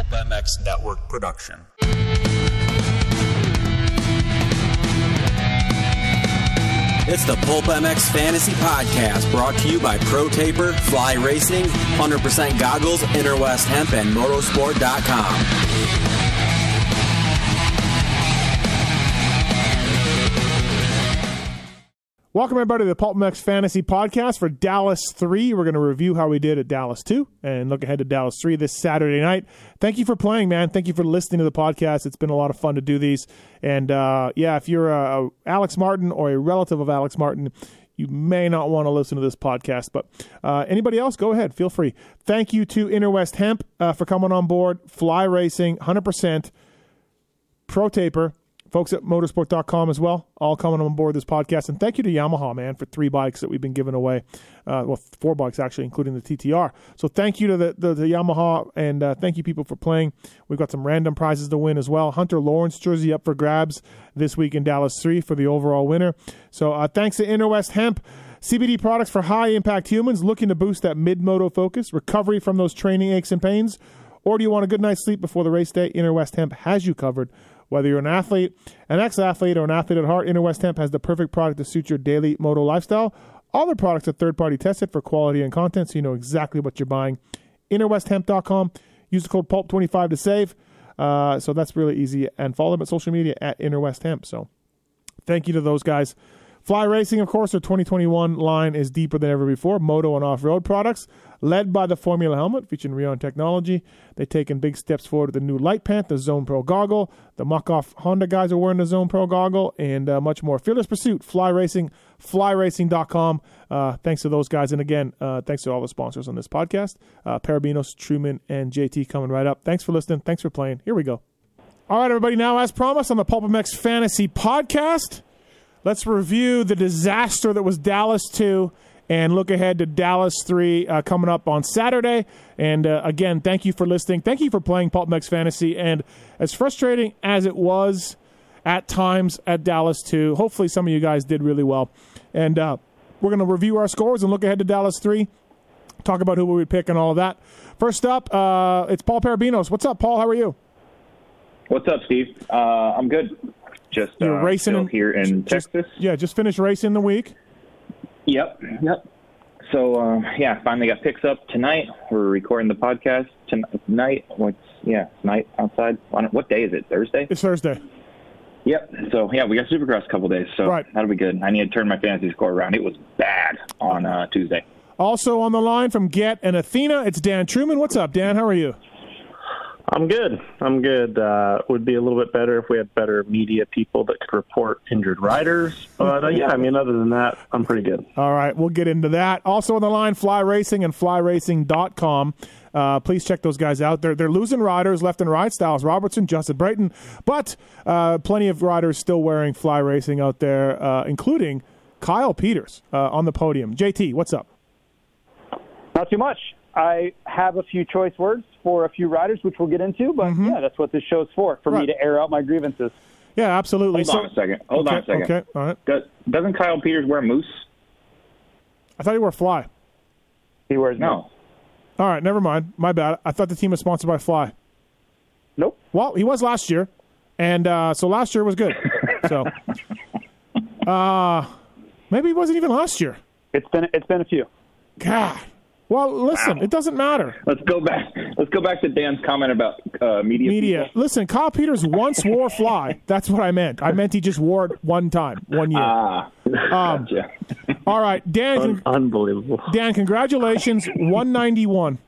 Pulp MX Network production. It's the Pulp MX Fantasy Podcast brought to you by Pro Taper, Fly Racing, 100% Goggles, Interwest Hemp, and Motorsport.com. Welcome, everybody, to the Pulp MX Fantasy Podcast for Dallas 3. We're going to review how we did at Dallas 2 and look ahead to Dallas 3 this Saturday night. Thank you for playing, man. Thank you for listening to the podcast. It's been a lot of fun to do these. And uh, yeah, if you're a, a Alex Martin or a relative of Alex Martin, you may not want to listen to this podcast, but uh, anybody else, go ahead. Feel free. Thank you to Interwest Hemp uh, for coming on board, Fly Racing, 100%, Pro Taper, folks at motorsport.com as well, all coming on board this podcast. And thank you to Yamaha, man, for three bikes that we've been giving away. Uh, well, four bikes, actually, including the TTR. So thank you to the, the, the Yamaha, and uh, thank you, people, for playing. We've got some random prizes to win as well. Hunter Lawrence jersey up for grabs this week in Dallas 3 for the overall winner. So uh, thanks to Interwest Hemp. CBD products for high impact humans looking to boost that mid moto focus, recovery from those training aches and pains, or do you want a good night's sleep before the race day? Interwest Hemp has you covered. Whether you're an athlete, an ex athlete, or an athlete at heart, Interwest Hemp has the perfect product to suit your daily moto lifestyle. All their products are third party tested for quality and content, so you know exactly what you're buying. InterwestHemp.com. Use the code PULP25 to save. Uh, so that's really easy. And follow them at social media at Interwest Hemp. So thank you to those guys. Fly Racing, of course, their 2021 line is deeper than ever before. Moto and off road products, led by the Formula helmet featuring Rheon technology. They've taken big steps forward with the new Light Pant, the Zone Pro goggle. The Muc-Off Honda guys are wearing the Zone Pro goggle, and uh, much more. Fearless Pursuit, Fly Racing, flyracing.com. Uh, thanks to those guys. And again, uh, thanks to all the sponsors on this podcast uh, Parabinos, Truman, and JT coming right up. Thanks for listening. Thanks for playing. Here we go. All right, everybody. Now, as promised on the Pulp MX Fantasy Podcast, let's review the disaster that was Dallas 2 and look ahead to Dallas 3 uh, coming up on Saturday. And uh, again, thank you for listening. Thank you for playing Pulp MX Fantasy. And as frustrating as it was at times at Dallas 2, hopefully some of you guys did really well. And uh, we're going to review our scores and look ahead to Dallas 3, talk about who we would pick and all of that. First up, uh, it's Paul Parabinos. What's up, Paul? How are you? What's up, Steve? Uh, I'm good. Just You're uh, racing in- here in just- Texas. Yeah, just finished racing the week. Yep, yep. So uh, yeah, finally got picks up tonight. We're recording the podcast tonight. What's yeah, it's night outside. What day is it? Thursday. It's Thursday. Yep. So yeah, we got Supercross a couple days, so Right. that'll be good. I need to turn my fantasy score around. It was bad on uh, Tuesday. Also on the line from Get and Athena, it's Dan Truman. What's up, Dan? How are you? I'm good. I'm good. Uh, would be a little bit better if we had better media people that could report injured riders. But uh, yeah, I mean, other than that, I'm pretty good. All right, we'll get into that. Also on the line, Fly Racing and FlyRacing.com. Uh, please check those guys out. They're they're losing riders left and right. Stilez Robertson, Justin Brayton, but uh, plenty of riders still wearing Fly Racing out there, uh, including Kyle Peters uh, on the podium. JT, what's up? Not too much. I have a few choice words for a few riders, which we'll get into, but yeah, that's what this show's for, for Right. me to air out my grievances. Yeah, absolutely. Hold on a second. Hold okay, on a second. Okay, all right. Does, doesn't Kyle Peters wear moose? I thought you were Fly. He wears No. All right, never mind. My bad. I thought the team was sponsored by Fly. Nope. Well, he was last year, and uh, so last year was good. so, uh, maybe he wasn't even last year. It's been it's been a few. God. Well, listen, Wow. it doesn't matter. Let's go back. Let's go back to Dan's comment about uh, media. Media. people. Listen, Kyle Peters once wore Fly. That's what I meant. I meant he just wore it one time, one year. Ah, Um, gotcha. All right, Dan. Un- unbelievable. Dan, congratulations, 191.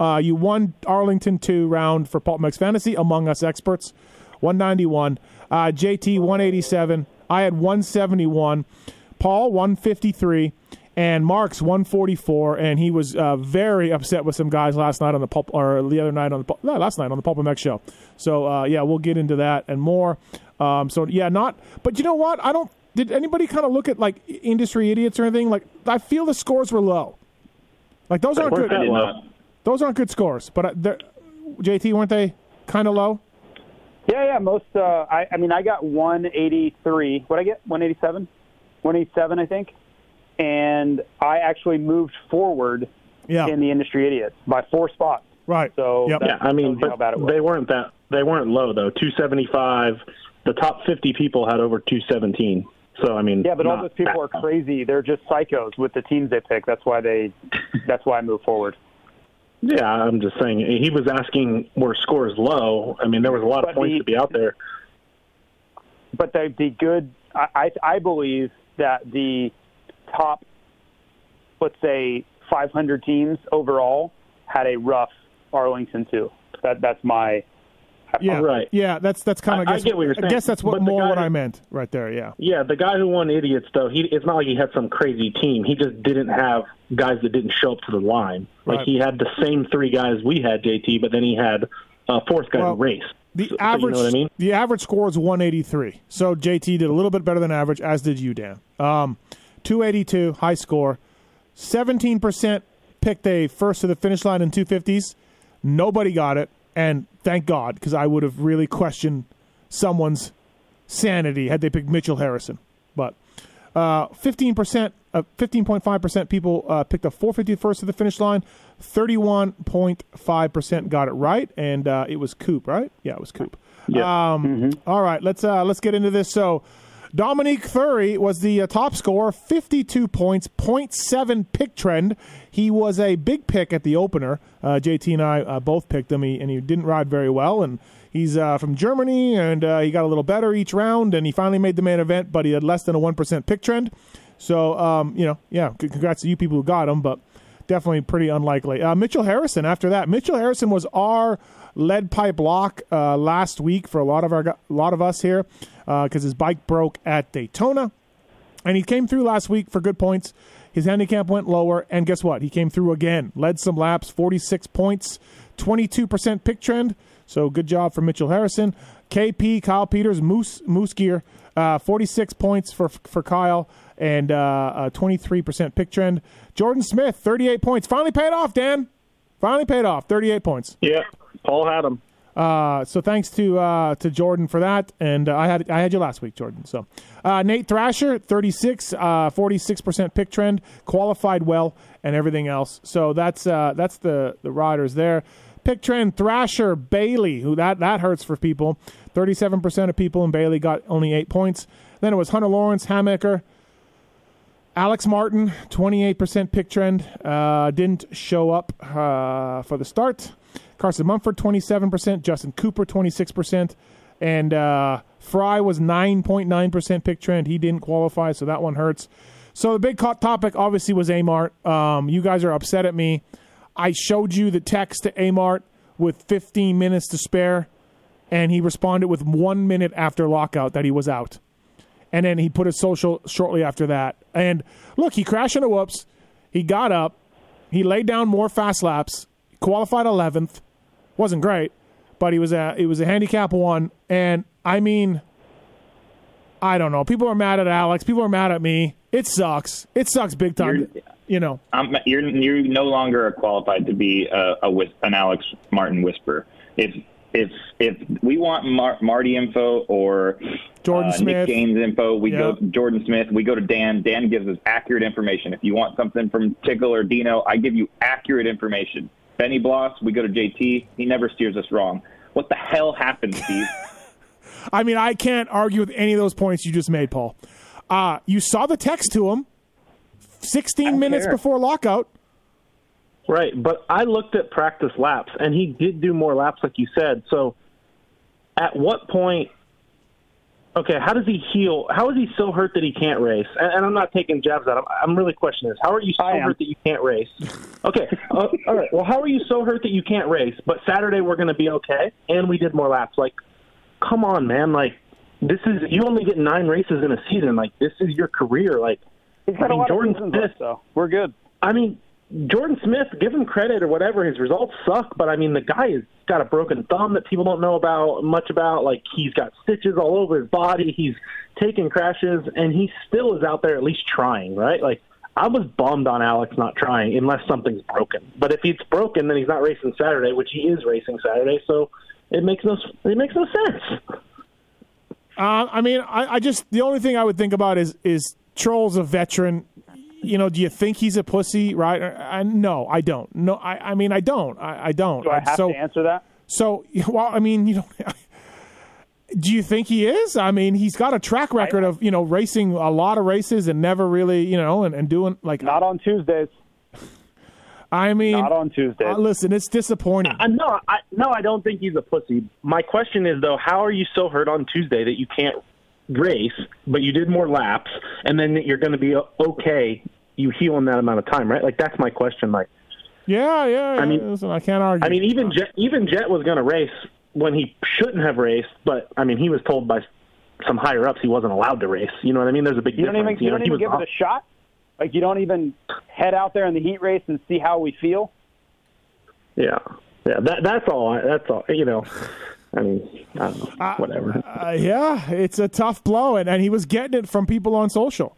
Uh, you won Arlington 2 round for Pulp MX Fantasy, among us experts. 191. Uh, JT, 187. I had 171. Paul, 153. And Mark's 144. And he was uh, very upset with some guys last night on the Pulp, or the other night on the, Pulp- no, last night on the Pulp MX show. So, uh, yeah, we'll get into that and more. Um, so, yeah, not, but you know what? I don't, did anybody kind of look at like industry idiots or anything? Like, I feel the scores were low. Like, those aren't good. I did low. not. Those aren't good scores, but uh, JT weren't they kind of low? Yeah, yeah. Most. Uh, I, I mean, I got 183. What I get? 187. 187, I think. And I actually moved forward Yeah. in the industry idiots by four spots. Right. So Yep. Yeah, I mean, tells you how but bad it was. they weren't that they weren't low though. Two seventy five. The top fifty people had over two seventeen. So I mean, Yeah, but all those people are crazy. They're just psychos with the teams they pick. That's why they. That's why I move forward. Yeah, I'm just saying he was asking were scores low. I mean, there was a lot But of points the- to be out there. But the the good. I I I believe that the top, let's say, 500 teams overall had a rough Arlington too. That that's my. Yeah, Right. Yeah, that's that's kind of. I- I, I guess, get what you're saying. I guess that's what more what who- I meant right there. Yeah. Yeah, the guy who won idiots though, he it's not like he had some crazy team. He just didn't have guys that didn't show up to the line. Like Right. he had the same three guys we had, JT, but then he had a fourth guy Well, who raced. The So- average, you know what I mean? the average score is 183. So JT did a little bit better than average, as did you, Dan. Um, 282, high score. 17% picked a first to the finish line in 250s. Nobody got it, and thank God, because I would have really questioned someone's sanity had they picked Mitchell Harrison. But uh, 15%, uh, 15.5% people uh, picked a 450 first to the finish line. 31.5% got it right, and uh, it was Coop, right? Yeah, it was Coop. Yeah. Um, all right, let's uh, let's get into this. So, Dominique Thury was the uh, top scorer, 52 points, 0.7 pick trend. He was a big pick at the opener. Uh, JT and I uh, both picked him, he, and he didn't ride very well. And he's uh, from Germany, and uh, he got a little better each round, and he finally made the main event, but he had less than a 1% pick trend. So, um, you know, yeah, congrats to you people who got him, but definitely pretty unlikely. Uh, Mitchell Harrison, after that, Mitchell Harrison was our lead pipe lock uh, last week for a lot of our a lot of us here because his bike broke at Daytona, and he came through last week for good points. His handicap went lower, and guess what? He came through again, led some laps, forty six points, twenty two percent pick trend. So good job for Mitchell Harrison. KP Kyle Peters Moose Moose Gear, uh, forty six points for for Kyle and uh, three percent pick trend. Jordan Smith thirty eight points, finally paid off. Dan, finally paid off. Thirty eight points. Yeah, Paul had him. Uh, so thanks to uh, to Jordan for that, and uh, I had I had you last week, Jordan. So uh, Nate Thrasher, 36, 46 percent pick trend, qualified well, and everything else. So that's uh, that's the the riders there. Pick trend Thrasher Bailey, who that that hurts for people. Thirty seven percent of people in Bailey got only eight points. Then it was Hunter Lawrence, Hamaker, Alex Martin, 28% pick trend, uh, didn't show up uh, for the start. Carson Mumford, 27%. Justin Cooper, 26%. And uh, Frye was 9.9% pick trend. He didn't qualify, so that one hurts. So the big topic obviously was Amart. Um, you guys are upset at me. I showed you the text to Amart with 15 minutes to spare, and he responded with one minute after lockout that he was out and then he put a social shortly after that. And look, he crashed into whoops. He got up. He laid down more fast laps. Qualified 11th. Wasn't great, but he was a it was a handicap one. And I mean, I don't know. People are mad at Alex. People are mad at me. It sucks. It sucks big time. You're- you know. I'm, you're you're no longer qualified to be a, a an Alex Martin whisperer. If if if we want Mar- Marty info or Jordan uh, Smith. Nick Gaines info, we Yeah. go Jordan Smith. We go to Dan. Dan gives us accurate information. If you want something from Tickle or Dino, I give you accurate information. Benny Bloss, we go to JT. He never steers us wrong. What the hell happened, Steve? I mean, I can't argue with any of those points you just made, Paul. Uh, you saw the text to him 16 minutes care. before lockout. Right, but I looked at practice laps, and he did do more laps, like you said. So, at what point? Okay, how does he heal? How is he so hurt that he can't race? And, and I'm not taking jabs at him. I'm really questioning this. How are you so hurt that you can't race? Okay, uh, all right. Well, how are you so hurt that you can't race? But Saturday we're going to be okay, and we did more laps. Like, come on, man! Like, this is you only get nine races in a season. Like, this is your career. Like, He's I mean, a lot Jordan of seasons Smith- left, so we're good. I mean, Jordan Smith, give him credit or whatever. His results suck, but I mean, the guy has got a broken thumb that people don't know about much about. Like he's got stitches all over his body. He's taking crashes, and he still is out there at least trying. Right? Like I was bummed on Alex not trying unless something's broken. But if it's broken, then he's not racing Saturday, which he is racing Saturday. So it makes no it makes no sense. Uh, I mean, I, I just the only thing I would think about is is Troll's a veteran. You know, do you think he's a pussy? Right? I, no, I don't. No, I, I mean, I don't. I, I don't. Do I have so, to answer that? So, well, I mean, you know, do you think he is? I mean, he's got a track record of you know racing a lot of races and never really you know and, and doing like. Not on Tuesdays. I mean, Not on Tuesdays. uh, listen, it's disappointing. I, no, I, no, I don't think he's a pussy. My question is though, how are you so hurt on Tuesday that you can't race, but you did more laps, and then you're going to be okay? You heal in that amount of time, right? Like that's my question. Like, yeah, yeah. I mean- listen, I can't argue. I mean, even Jett, even Jett was going to race when he shouldn't have raced, but I mean, he was told by some higher ups he wasn't allowed to race. You know what I mean? There's a big you don't difference. even you know, don't he even was give it a shot. Like you don't even head out there in the heat race and see how we feel. Yeah, yeah. That that's all. I, that's all. You know, I mean, I don't know. Whatever. Uh, yeah, it's a tough blow, and, and he was getting it from people on social.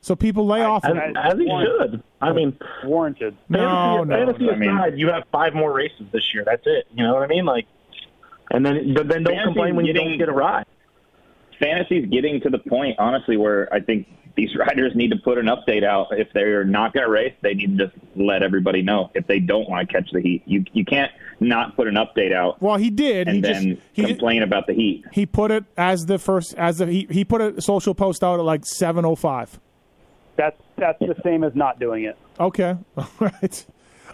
So people lay off As, him. as he should. I mean, Warranted. No, fantasy, no, fantasy no. I mean- you have five more races this year. That's it. You know what I mean? Like, and then but then don't complain when you don't get a ride. fantasy's getting to the point, honestly, where I think these riders need to put an update out. If they're not going to race, they need to just let everybody know. If they don't want to catch the heat, you you can't not put an update out Well, he did. and he then just he, complain about the heat. he put it as the first as the he, he put a social post out at like seven oh five. That's that's the same as not doing it. Okay, all right.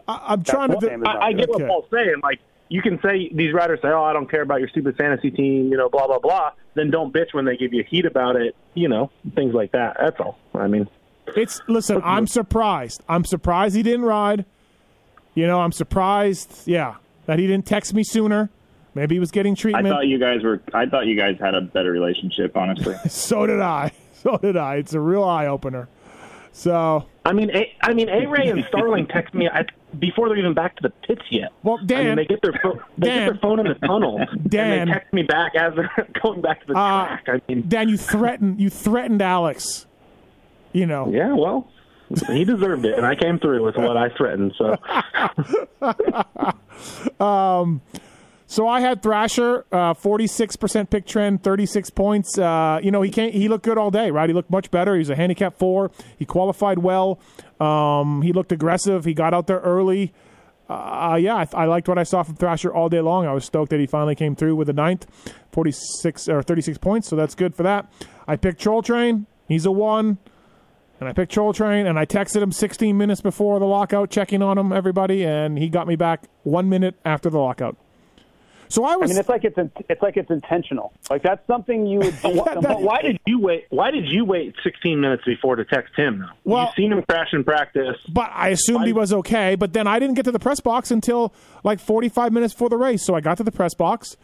I, I'm trying to. same as I, I get Okay. what Paul's saying. Like, you can say these writers say, "Oh, I don't care about your stupid fantasy team," you know, blah blah blah. Then don't bitch when they give you heat about it. You know, things like that. That's all. I mean, It's listen. I'm surprised. I'm surprised he didn't ride. You know, I'm surprised. Yeah, that he didn't text me sooner. Maybe he was getting treatment. I thought you guys were. I thought you guys had a better relationship, honestly. so did I. So did I. It's a real eye opener. So I mean, a, I mean, A Ray and Starling text me I, before they're even back to the pits yet. Well, I Dan- mean, they get their phone, they Dan- get their phone in the tunnel, Dan- and they text me back as they're going back to the Uh, track. I mean, Dan, you threatened. You threatened Alex. You know. yeah, well, he deserved it, and I came through with what I threatened. So, So I had Thrasher, uh, forty-six percent pick trend, thirty-six points. Uh, you know, he can't. He looked good all day, right? He looked much better. He was a handicap four. He qualified well. Um, he looked aggressive. He got out there early. Uh, yeah, I, I liked what I saw from Thrasher all day long. I was stoked that he finally came through with a ninth, forty-six or thirty-six points. So that's good for that. I picked Troll Train. He's a one. And I picked Troll Train, and I texted him 16 minutes before the lockout, checking on him, everybody, and he got me back one minute after the lockout. So I I mean, it's like it's in, it's like it's intentional. Like that's something you would do. that- but why did you wait? Why did you wait 16 minutes before to text him? Though? Well- You've seen him crash in practice. But I assumed he was okay. But then I didn't get to the press box until like 45 minutes before the race. So I got to the press box.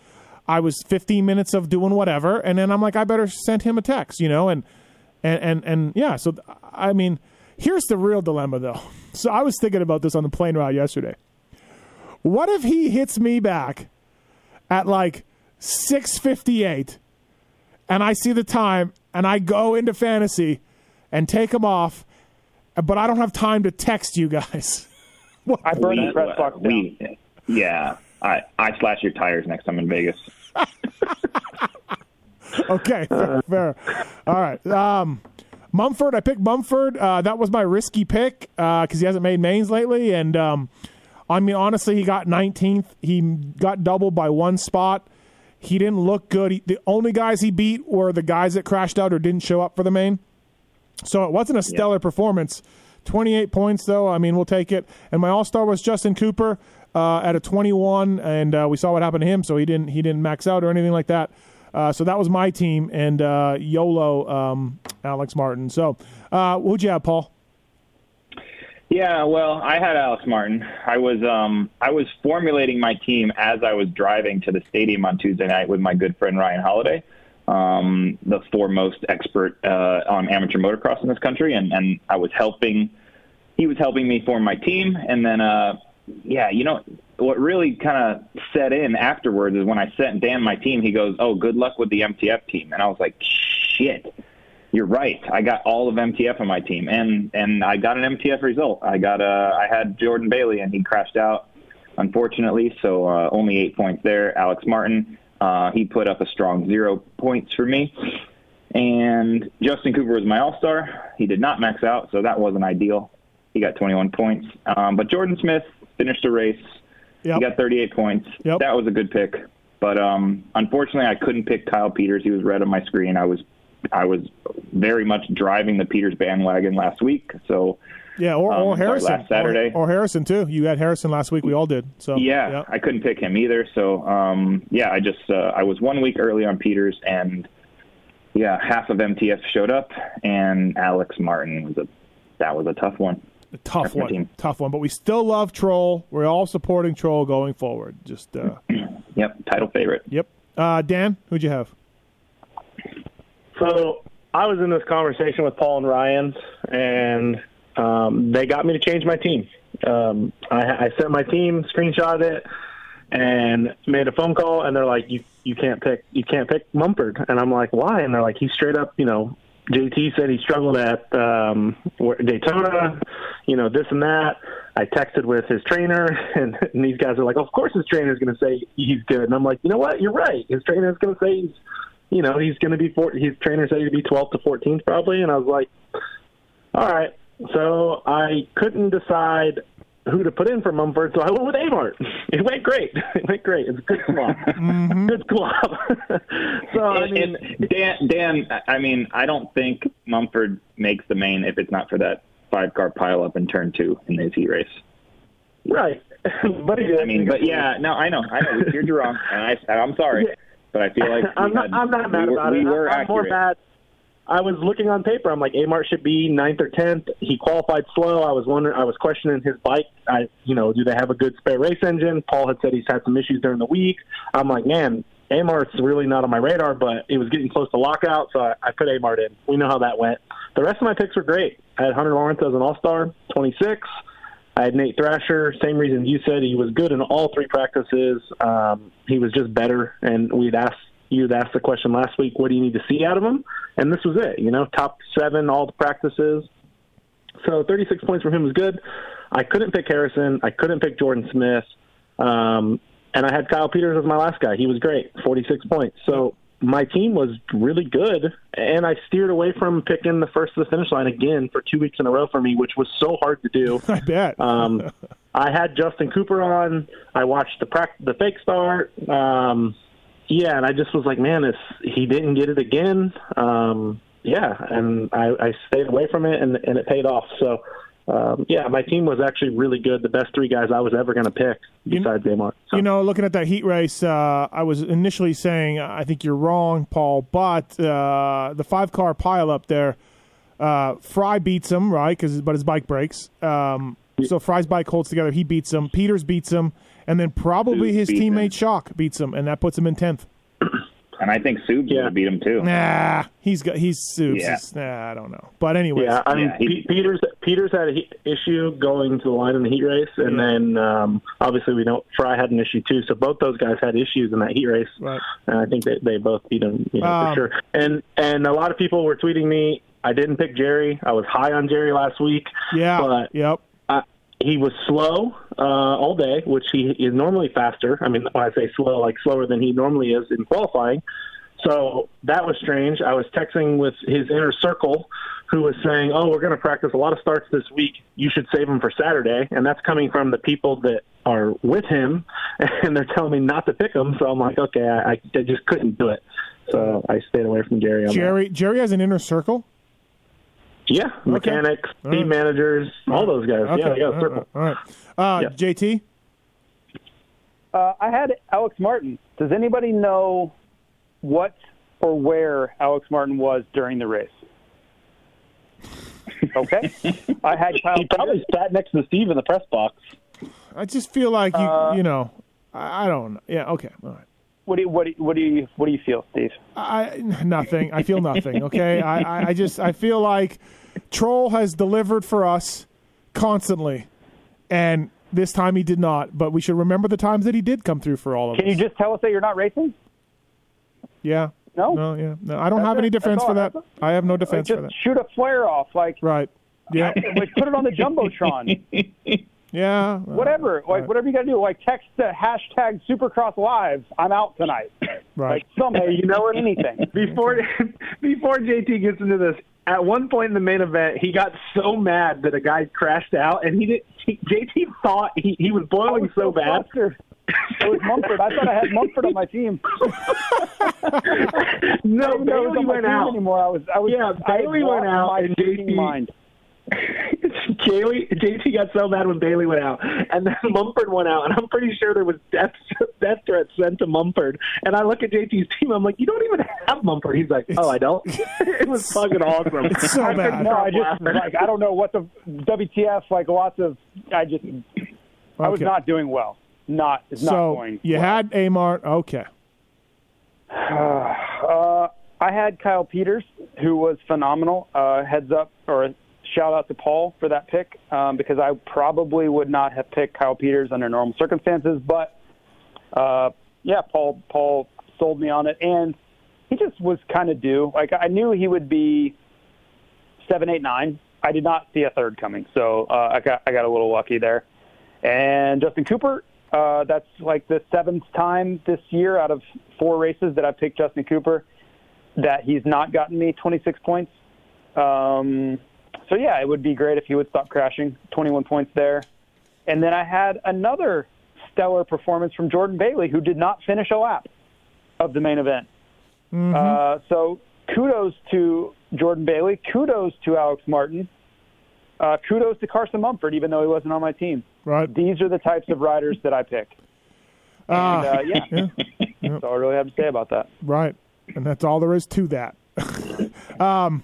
I was 15 minutes of doing whatever, and then I'm like, I better send him a text, you know, and and and and yeah. So I mean, here's the real dilemma, though. So I was thinking about this on the plane ride yesterday. What if he hits me back at like 6:58, and I see the time, and I go into fantasy and take him off, but I don't have time to text you guys. What- I burned the We- press box down. we, yeah, I I slash your tires next time in Vegas. okay, fair, fair. All right. Um, Mumford, I picked Mumford. Uh, that was my risky pick because he hasn't made mains lately. And um, I mean, honestly, he got 19th. He got doubled by one spot. He didn't look good. He, the only guys he beat were the guys that crashed out or didn't show up for the main. So it wasn't a stellar performance. 28 points, though. I mean, we'll take it. And my all star was Justin Cooper uh, at a 21, and uh, we saw what happened to him. So he didn't he didn't max out or anything like that. Uh, so that was my team, and uh, YOLO um, Alex Martin. So uh, who'd you have, Paul? Yeah, well, I had Alex Martin. I was um I was formulating my team as I was driving to the stadium on Tuesday night with my good friend Ryan Holiday, um, the foremost expert uh, on amateur motocross in this country, and and I was helping. He was helping me form my team, and then uh, yeah, you know what really kind of set in afterwards is when I sent Dan my team. He goes, "Oh, good luck with the MTF team," and I was like, "Shit." You're right. I got all of MTF on my team, and and I got an MTF result. I got uh, I had Jordan Bailey, and he crashed out, unfortunately. So uh, only eight points there. Alex Martin, uh, he put up a strong zero points for me. And Justin Cooper was my all star. He did not max out, so that wasn't ideal. He got 21 points. Um, but Jordan Smith finished the race. Yep. He got 38 points. Yep. That was a good pick. But um, unfortunately, I couldn't pick Kyle Peters. He was red on my screen. I was I was very much driving the Peters bandwagon last week. So Yeah, or, Um, or sorry, Harrison. last Saturday. Or, or Harrison, too. You had Harrison last week. We all did. So yeah, yep. I couldn't pick him either. So um, yeah, I just uh, I was one week early on Peters, and yeah, half of MTF showed up, and Alex Martin was a that was a tough one. a tough That's one. Tough one. But we still love Troll. We're all supporting Troll going forward. Just, uh, Yep, title favorite. yep. Uh, Dan, who'd you have? So I was in this conversation with Paul and Ryan, and um, they got me to change my team. Um, I, I sent my team, screenshot it, and made a phone call, and they're like, "You you can't pick you can't pick Mumford," and I'm like, "Why?" And they're like, "He's straight up, you know." JT said he struggled at um, Daytona, you know, this and that. I texted with his trainer, and, and these guys are like, "Of course, his trainer's going to say he's good." And I'm like, "You know what? You're right. His trainer's going to say he's you know, he's going to be four, his trainer said he'd be 12th to 14th probably. And I was like, all right. So I couldn't decide who to put in for Mumford, so I went with Amart. It went great. It went great. It's a good swap. Mm-hmm. Good swap. so I And- mean, and Dan, Dan, I mean, I don't think Mumford makes the main if it's not for that five car pile up in turn two in his heat race. right. but he did. I mean, but yeah, no, I know, I know, You're you wrong, and I, I'm sorry, Yeah. But I feel like I'm not. had- I'm not mad we were, about we were I'm more accurate. mad. I was looking on paper. I'm like, Amart should be ninth or tenth. He qualified slow. I was wondering. I was questioning his bike. I, you know, do they have a good spare race engine? Paul had said he's had some issues during the week. I'm like, man, Amart's really not on my radar, but it was getting close to lockout, so I, I put Amart in. We know how that went. The rest of my picks were great. I had Hunter Lawrence as an All Star, 26. I had Nate Thrasher. Same reason you said he was good in all three practices. Um, he was just better, and we'd asked you'd asked the question last week, what do you need to see out of him? And this was it. You know, top seven all the practices. So 36 points from him was good. I couldn't pick Harrison. I couldn't pick Jordan Smith. Um, and I had Kyle Peters as my last guy. He was great, 46 points. So my team was really good, and I steered away from picking the first to the finish line again for two weeks in a row for me, which was so hard to do. I bet. Um, I had Justin Cooper on. I watched the prac- the fake start. Um, yeah, and I just was like, man, this he didn't get it again. Um, yeah, and I, I stayed away from it, and and it paid off. So. Um, yeah, my team was actually really good. The best three guys I was ever going to pick You- besides Amar. So. You know, looking at that heat race, uh, I was initially saying I think you're wrong, Paul, but uh, the five car pile up there, uh, Frye beats him, right? Cause, but his bike breaks. Um, so Frye's bike holds together. He beats him. Peters beats him, and then probably Subs his beats him. teammate Shock beats him, and that puts him in tenth. And I think Subs Yeah. would beat him too. Nah, he's got he's Subs. Yeah. Nah, I don't know. But anyways, Yeah, I mean, Yeah, he- Pe- Peters Peters had an issue going to the line in the heat race, and Yeah. then um, obviously we know Frye had an issue too. So both those guys had issues in that heat race, Right. and I think they, they both beat him you know, Um, for sure. And and a lot of people were tweeting me. I didn't pick Jerry. I was high on Jerry last week. yeah, but yep. uh, he was slow uh, all day, which he is normally faster. I mean, when I say slow, like slower than he normally is in qualifying. So that was strange. I was texting with his inner circle, who was saying, "Oh, we're going to practice a lot of starts this week. You should save them for Saturday." And that's coming from the people that are with him, and they're telling me not to pick him. So I'm like, okay, I, I just couldn't do it. So I stayed away from Jerry. On that. Jerry Jerry has an inner circle. yeah, mechanics, team managers, all those guys. Okay, Yeah, they got a circle. right. All right. Uh, Yeah. JT. Uh, I had Alex Martin. Does anybody know what or where Alex Martin was during the race? Okay. I had Kyle. He probably sat next to Steve in the press box. I just feel like you Uh, you know I, I don't know. Yeah. Okay. All right. What do you what do you, what do you what do you feel, Steve? I nothing. I feel nothing. Okay. I, I, I just I feel like Troll has delivered for us constantly, and this time he did not. But we should remember the times that he did come through for all of Can us. Can you just tell us that you're not racing? yeah. No. No. Yeah. No. I don't That's have it? any defense for that. I have no Like, defense for that. shoot a flare off, like Right. Yeah. like put it on the jumbotron. Yeah. uh, whatever. Like whatever you got to do. Like text the hashtag Supercross Live. I'm out tonight. Right. Like something. Hey, you know what? Anything. before before JT gets into this, at one point in the main event, he got so mad that a guy crashed out, and he did. He, JT thought he, he was boiling was so bad. flustered. It was Mumford. I thought I had Mumford on my team. No, I didn't know it was Bailey went out. anymore. I was. I was. Yeah, I Bailey went out my and JT mind. Kaylee, JT got so mad when Bailey went out, and then Mumford went out, and I'm pretty sure there was death death threats sent to Mumford. And I look at JT's team, I'm like, you don't even have Mumford. He's like, oh, I don't. it was fucking awesome. It's so I bad. No, I just like I don't know what the WTF. Like lots of. I just. I was not doing well. Not. It's not So going. you well. had Amart. Okay. Uh, I had Kyle Peters, who was phenomenal. Uh, heads up or shout out to Paul for that pick um, because I probably would not have picked Kyle Peters under normal circumstances. But uh, yeah, Paul Paul sold me on it, and he just was kind of due. Like I knew he would be seven, eight, nine. I did not see a third coming, so uh, I got I got a little lucky there. And Justin Cooper, uh, that's like the seventh time this year out of four races that I've picked Justin Cooper that he's not gotten me 26 points. Um, so yeah, it would be great if he would stop crashing. 21 points there. And then I had another stellar performance from Jordan Bailey, who did not finish a lap of the main event. Uh, so kudos to Jordan Bailey. Kudos to Alex Martin. Uh, kudos to Carson Mumford, even though he wasn't on my team. Right. These are the types of riders that I pick. And Ah, uh, yeah, that's all I really have to say about that. Right. And that's all there is to that. um,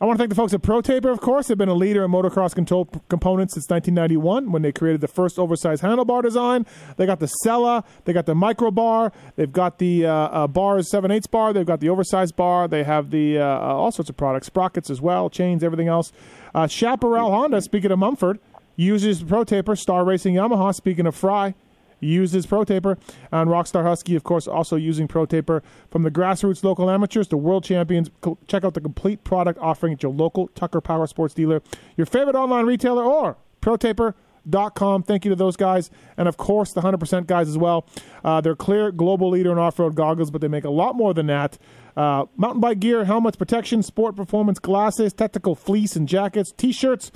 I want to thank the folks at ProTaper, of course. They've been a leader in motocross control p- components since 1991 when they created the first oversized handlebar design. They got the Sella, they got the micro bar, they've got the uh, uh, bars 7 8 bar, they've got the oversized bar, they have the uh, uh, all sorts of products, sprockets as well, chains, everything else. Uh, Chaparral Honda, speaking of Mumford, uses ProTaper. Star Racing Yamaha, speaking of Frye, uses Pro Taper. And Rockstar Husky, of course, also using Pro Taper. From the grassroots local amateurs to world champions, check out the complete product offering at your local Tucker Power Sports dealer, your favorite online retailer, or pro ProTaper.com. Thank you to those guys. And of course, the 100% guys as well. Uh, they're clear global leader in off road goggles, but they make a lot more than that. Uh, mountain bike gear, helmets, protection, sport performance glasses, technical fleece and jackets, t shirts.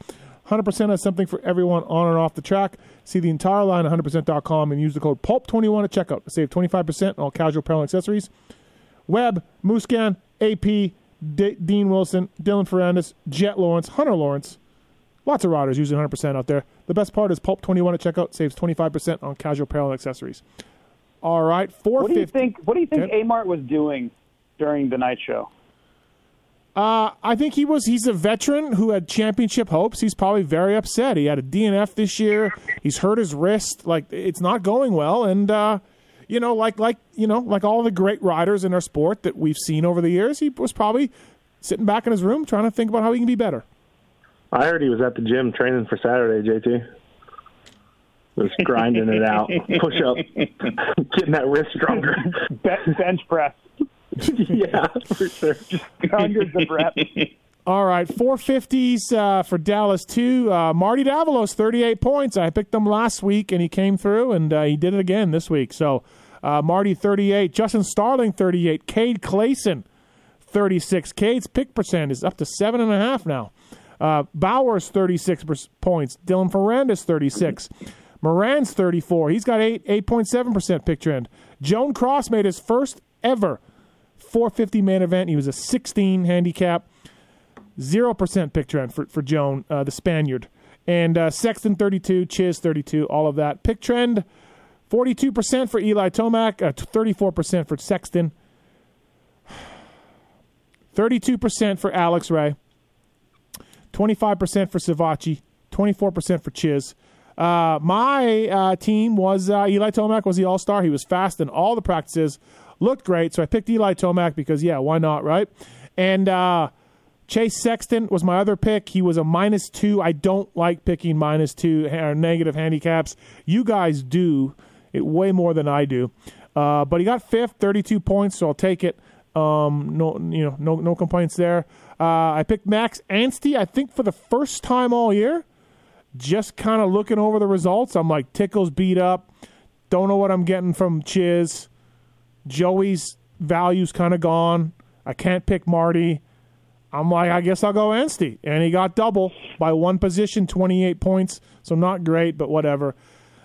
100% has something for everyone on and off the track. See the entire line at 100%.com and use the code PULP21 at checkout to save 25% on all casual apparel accessories. Webb, Musquin, AP, D- Dean Wilson, Dylan Ferrandis, Jett Lawrence, Hunter Lawrence. Lots of riders using 100% out there. The best part is Pulp21 at checkout saves 25% on casual apparel accessories. All right, 450. What do you think? What do you think Okay. Amart was doing during the night show? Uh, I think he was. He's a veteran who had championship hopes. He's probably very upset. He had a DNF this year. He's hurt his wrist. Like it's not going well. And uh, you know, like like you know, like all the great riders in our sport that we've seen over the years, he was probably sitting back in his room trying to think about how he can be better. I heard he was at the gym training for Saturday, JT. Was grinding it out, push up, getting that wrist stronger. Bench press, yeah, for sure. hundreds of reps. All right, 450s uh, for Dallas too. Uh, Marty Davalos, 38 points. I picked them last week, and he came through, and uh, he did it again this week. So uh, Marty, 38. Justin Starling, 38. Cade Clason, 36. Cade's pick percent is up to seven and a half now. Uh, Bowers, 36 points. Dylan Ferrandis, 36. Moran's 34. He's got eight 8.7% pick trend. Joan Cros made his first ever 450 man event. He was a 16 handicap. Zero percent pick trend for for Joan, uh, the Spaniard, and uh, Sexton thirty two, Chiz thirty two, all of that pick trend. Forty two percent for Eli Tomac, four percent for Sexton, thirty two percent for Alex Ray, twenty five percent for Savatgy, twenty four percent for Chiz. Uh, my uh, team was uh, Eli Tomac was the all star. He was fast in all the practices, looked great. So I picked Eli Tomac because yeah, why not, right? And uh, Chase Sexton was my other pick. He was a minus two. I don't like picking minus two or negative handicaps. You guys do it way more than I do. Uh, but he got fifth, 32 points, so I'll take it. Um, no, you know, no, no complaints there. Uh, I picked Max Anstie. I think for the first time all year, just kind of looking over the results, I'm like, Tickle's beat up. Don't know what I'm getting from Chiz. Joey's value's kind of gone. I can't pick Marty. I'm like, I guess I'll go Anstie. And he got double by one position, 28 points. So not great, but whatever.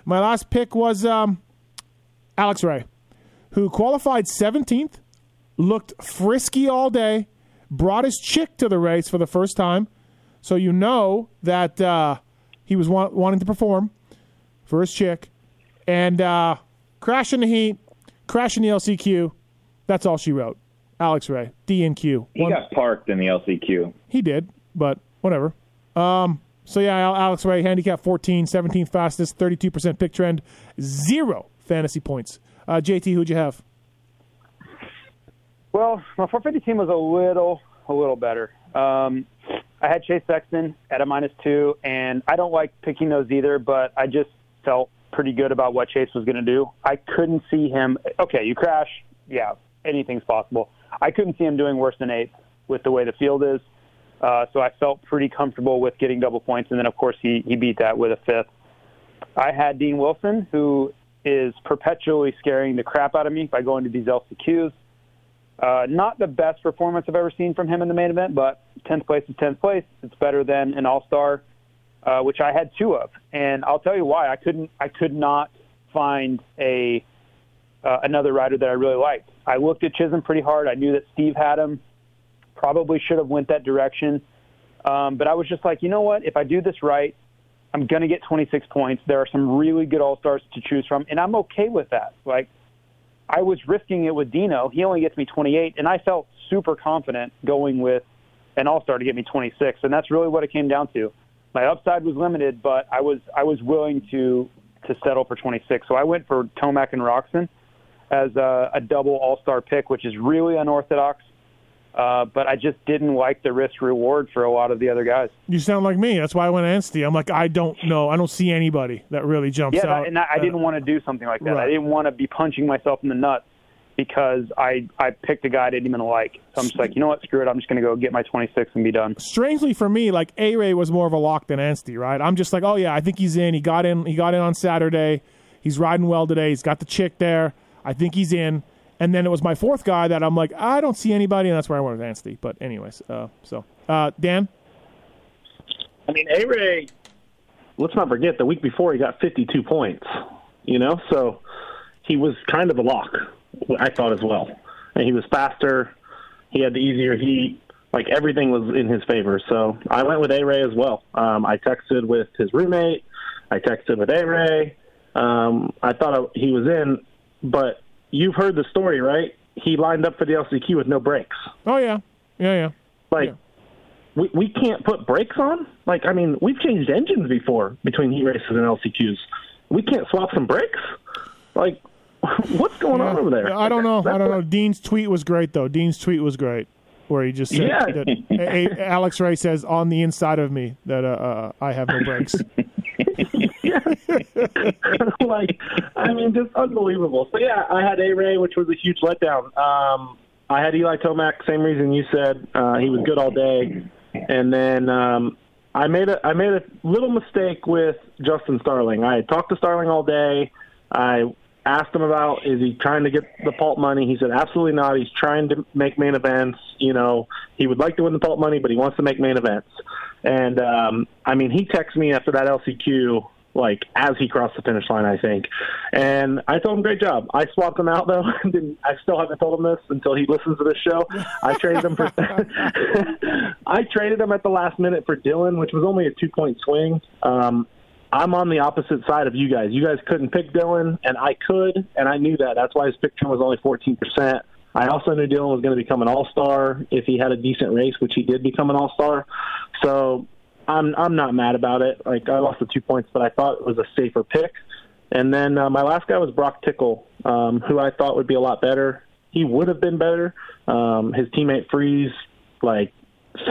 My last pick was um, Alex Ray, who qualified 17th, looked frisky all day, brought his chick to the race for the first time. So you know that uh, he was wa- wanting to perform for his chick. And uh, crash in the heat, crash in the LCQ. That's all she wrote. Alex Ray, D and Q. He One- got parked in the LCQ. he did, but whatever. Um, so yeah, Alex Ray, handicap 14, 17th fastest, 32% pick trend, zero fantasy points. Uh, JT, who'd you have? Well, my 450 team was a little, a little better. Um, I had Chase Sexton at a minus two, and I don't like picking those either, but I just felt pretty good about what Chase was going to do. I couldn't see him. Okay, you crash, yeah, anything's possible. I couldn't see him doing worse than eighth with the way the field is. Uh, so I felt pretty comfortable with getting double points, and then of course he he beat that with a fifth. I had Dean Wilson, who is perpetually scaring the crap out of me by going to these LCQs. Uh, not the best performance I've ever seen from him in the main event, but 10th place is 10th place. It's better than an All Star, uh, which I had two of, and I'll tell you why. I couldn't. I could not find a uh, another rider that I really liked. I looked at Chisholm pretty hard. I knew that Steve had him. Probably should have went that direction, um, but I was just like, you know what? If I do this right, I'm going to get 26 points. There are some really good All Stars to choose from, and I'm okay with that. Like, I was risking it with Dino. He only gets me 28, and I felt super confident going with an All Star to get me 26, and that's really what it came down to. My upside was limited, but I was I was willing to to settle for 26. So I went for Tomac and Roczen as a, a double All Star pick, which is really unorthodox. Uh, but I just didn't like the risk reward for a lot of the other guys. You sound like me. That's why I went Anstie. I'm like, I don't know. I don't see anybody that really jumps Yeah, out. that, and I, I Uh, didn't want to do something like that. right. I didn't want to be punching myself in the nuts because I I picked a guy I didn't even like. So I'm just like, you know what, screw it. I'm just going to go get my 26 and be done. strangely for me, like A Ray was more of a lock than Anstie, right? I'm just like, oh yeah, I think he's in. He got in. He got in on Saturday. He's riding well today. He's got the chick there. I think he's in. And then it was my fourth guy that I'm like, I don't see anybody, and that's where I went with Anstie. But anyways, uh, so uh, Dan, I mean, A Ray, let's not forget the week before he got 52 points, you know, so he was kind of a lock, I thought as well. And he was faster, he had the easier heat, like everything was in his favor. So I went with A Ray as well. Um, I texted with his roommate, I texted with A Ray. Um, I thought he was in, but you've heard the story, right? He lined up for the LCQ with no brakes. oh yeah, yeah, yeah. Like, Yeah. we, we can't put brakes on? Like, I mean, we've changed engines before between heat races and LCQs. We can't swap some brakes? Like, what's going on over there? I don't know. I don't what- know. Dean's tweet was great though. Dean's tweet was great, where he just said Yeah. that A- A- Alex Ray says on the inside of me that uh, uh, I have no brakes. like, I mean, just unbelievable. So yeah, I had A Ray, which was a huge letdown. Um, I had Eli Tomac, same reason you said. Uh, he was good all day, and then um, I made a I made a little mistake with Justin Starling. I had talked to Starling all day. I asked him about is he trying to get the pulp money. He said absolutely not. He's trying to make main events. You know, he would like to win the pulp money, but he wants to make main events. And um, I mean, he texted me after that LCQ like as he crossed the finish line, I think. And I told him, "Great job." I swapped him out though. Didn't, I still haven't told him this until he listens to this show. I traded him for. I traded him at the last minute for Dylan, which was only a two point swing. Um, I'm on the opposite side of you guys. You guys couldn't pick Dylan, and I could, and I knew that. That's why his pick was only 14%. I also knew Dylan was going to become an All Star if he had a decent race, which he did become an All Star. So I'm I'm not mad about it. Like I lost the two points, but I thought it was a safer pick. And then uh, my last guy was Broc Tickle, um, who I thought would be a lot better. He would have been better. Um, his teammate Friese, like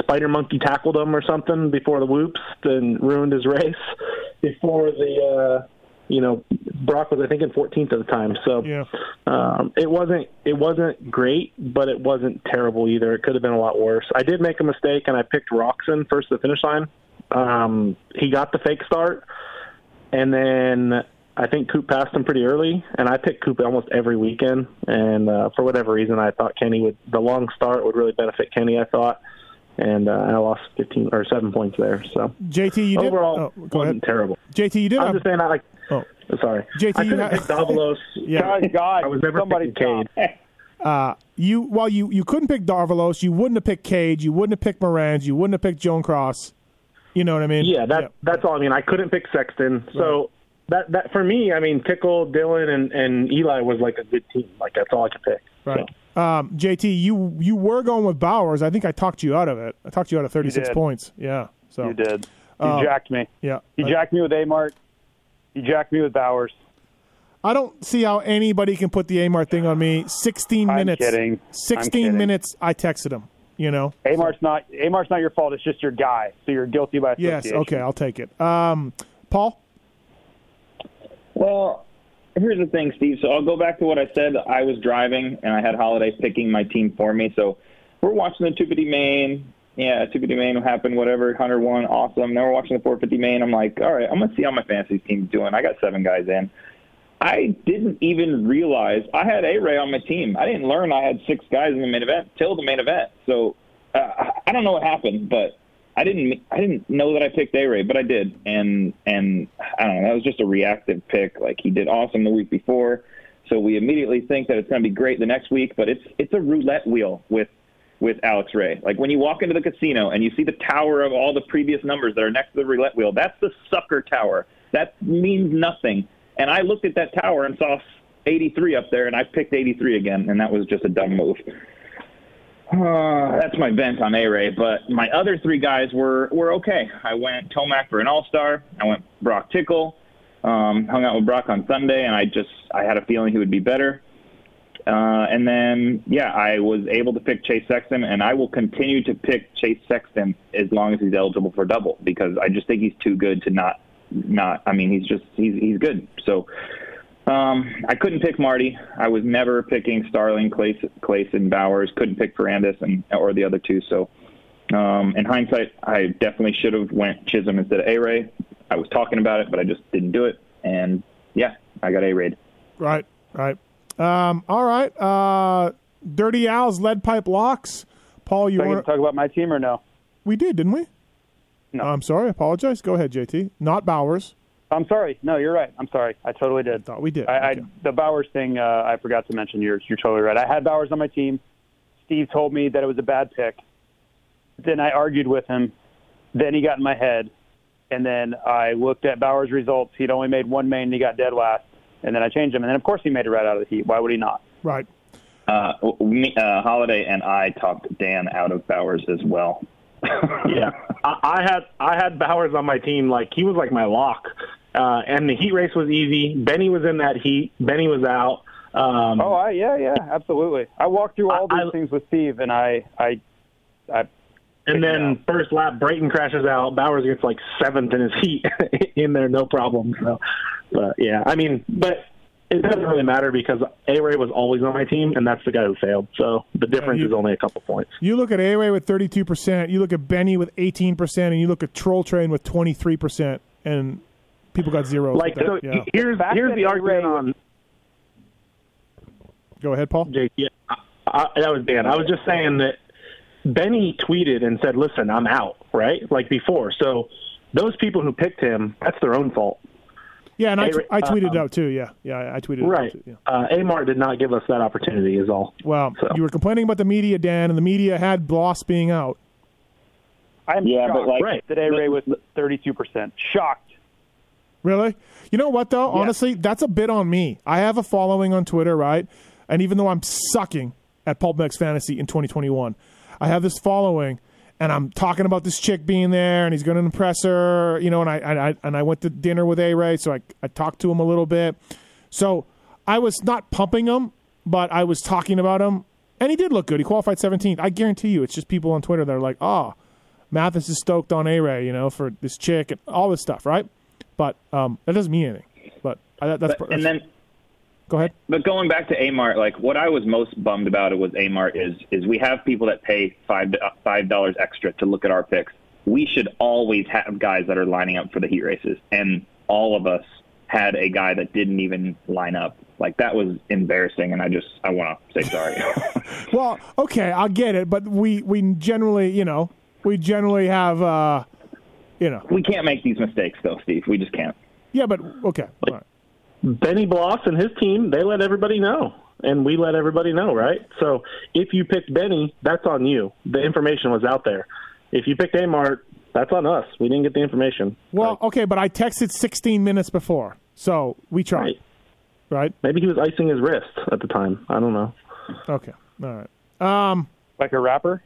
spider monkey tackled him or something before the whoops, then ruined his race. Before the, uh, you know, Broc was I think in 14th at the time. So Yeah. um, it wasn't it wasn't great, but it wasn't terrible either. It could have been a lot worse. I did make a mistake and I picked Roczen first to the finish line. Um, he got the fake start, and then I think Coop passed him pretty early, and I picked Coop almost every weekend. And uh, for whatever reason, I thought Kenny would the long start would really benefit Kenny. I thought, and uh, I lost fifteen or seven points there. So JT, you did overall, oh, wasn't terrible. JT, you did. I'm have- just saying, I like. Oh. Sorry, JT, I you couldn't ha- pick Davalos. yeah. God, God, I was never somebody picking Cade. Uh, you well, you you couldn't pick Davalos. You wouldn't have picked Cage. You wouldn't have picked Morans. You wouldn't have picked Joan Cros. You know what I mean? Yeah, that that's all. I mean, I couldn't pick Sexton, so that that for me, I mean, Tickle, Dylan, and and Eli was like a good team. Like that's all I could pick. Right. So. Um, JT, you you were going with Bowers. I think I talked you out of it. I talked you out of 36 points. Yeah. So You did. You Um, jacked me. yeah. You jacked me with Amart. You jacked me with Bowers. I don't see how anybody can put the Amart thing on me. 16 I'm minutes. kidding. I'm 16 kidding. minutes. I texted him. You know. Amart's not Amart's not your fault. It's just your guy. So you're guilty by Yes. Okay. I'll take it. Um, Paul. Well, here's the thing, Steve. So I'll go back to what I said. I was driving and I had Holiday picking my team for me. So we're watching the 250 main. Yeah, 250 main happened, whatever. Hunter won, awesome. Now we're watching the 450 main. I'm like, all right, I'm gonna see how my fantasy team's doing. I got seven guys in. I didn't even realize I had A Ray on my team. I didn't learn I had six guys in the main event till the main event. So uh, I don't know what happened, but I didn't I didn't know that I picked A Ray, but I did, and and I don't know. That was just a reactive pick. Like he did awesome the week before, so we immediately think that it's going to be great the next week. But it's it's a roulette wheel with with Alex Ray. Like when you walk into the casino and you see the tower of all the previous numbers that are next to the roulette wheel, that's the sucker tower. That means nothing. And I looked at that tower and saw 83 up there, and I picked 83 again, and that was just a dumb move. Uh, that's my vent on A Ray, but my other three guys were were okay. I went Tomac for an All Star. I went Broc Tickle. Um, hung out with Broc on Sunday, and I just I had a feeling he would be better. Uh, and then yeah, I was able to pick Chase Sexton, and I will continue to pick Chase Sexton as long as he's eligible for double because I just think he's too good to not not. I mean, he's just he's he's good. So. Um, I couldn't pick Marty. I was never picking Starling, Clason, Clason Bowers. Couldn't pick Ferrandis and or the other two. So, um, in hindsight, I definitely should have went Chisholm instead of A Ray. I was talking about it, but I just didn't do it. And yeah, I got A Rayed. Right. Right. Um, all right. Uh, Dirty Al's lead pipe locks. Paul, you So want to talk about my team or no? We did, didn't we? No. I'm sorry. I apologize. Go ahead, JT. Not Bowers. I'm sorry. No, you're right. I'm sorry. I totally did. Thought we did. I, Okay. I the Bowers thing. Uh, I forgot to mention. You're you're totally right. I had Bowers on my team. Steve told me that it was a bad pick. Then I argued with him. Then he got in my head, and then I looked at Bowers' results. He'd only made one main, and he got dead last. And then I changed him, and then of course he made it right out of the heat. Why would he not? Right. Uh, me, uh, Holiday and I talked Dan out of Bowers as well. yeah, I, I had I had Bowers on my team. Like he was like my lock, uh, and the heat race was easy. Benny was in that heat. Benny was out. Um, Oh, I, yeah, yeah, absolutely. I walked through all I- these things with Steve, and I, I, I and then first lap, Brayton crashes out. Bowers gets like seventh in his heat in there, no problem. So, but yeah, I mean, but it doesn't really matter because A Ray was always on my team, and that's the guy who failed. So the difference you- is only a couple points. You look at A Ray with 32%, you look at Benny with 18%, and you look at Troll Train with 23%, and people got zeros. Like, so yeah. here's fact here's the A-Ray argument on Go ahead, Paul. JT. Yeah, I, I, that was Dan. I was just saying that Benny tweeted and said, "Listen, I'm out." Right, like before. So those people who picked him, that's their own fault. Yeah, and I, A- tw- I tweeted it um, out too. Yeah, yeah, I- I tweeted it Right. out too. Yeah. Uh, Amart did not give us that opportunity. Is all. Well, So- you were complaining about the media, Dan, and the media had Bloss being out. I'm Yeah, but, like- Right. that A Ray was 32 percent. Shocked. Really? You know what though? Honestly, that's a bit on me. I have a following on Twitter, right? And even though I'm sucking at Pulp MX Fantasy in 2021, I have this following, and I'm talking about this chick being there, and he's going to impress her, you know. And I, and I and I went to dinner with A Ray, so I I talked to him a little bit. So I was not pumping him, but I was talking about him, and he did look good. He qualified 17th. I guarantee you, it's just people on Twitter that are like, "Oh, Matthes is stoked on A Ray, you know, for this chick and all this stuff, right?" But um, that doesn't mean anything. But I, that's, But, that's and then go ahead. But going back to Amart, like what I was most bummed about it was Amart is is we have people that pay five five dollars extra to look at our picks. we should always have guys that are lining up for the heat races, and all of us had a guy that didn't even line up. Like that was embarrassing, and I just I want to say sorry. Well, okay, I'll get it, but we we generally, you know, we generally have, uh, you know, we can't make these mistakes, though, Steve. We just can't. yeah, but okay, all right. Benny Bloss and his team, they let everybody know. And we let everybody know, right? So if you picked Benny, that's on you. The information was out there. If you picked Amart, that's on us. We didn't get the information. Well, Like, okay, but I texted 16 minutes before, so we tried, right. right? Maybe he was icing his wrist at the time. I don't know. Okay, all right. Um, Like a rapper?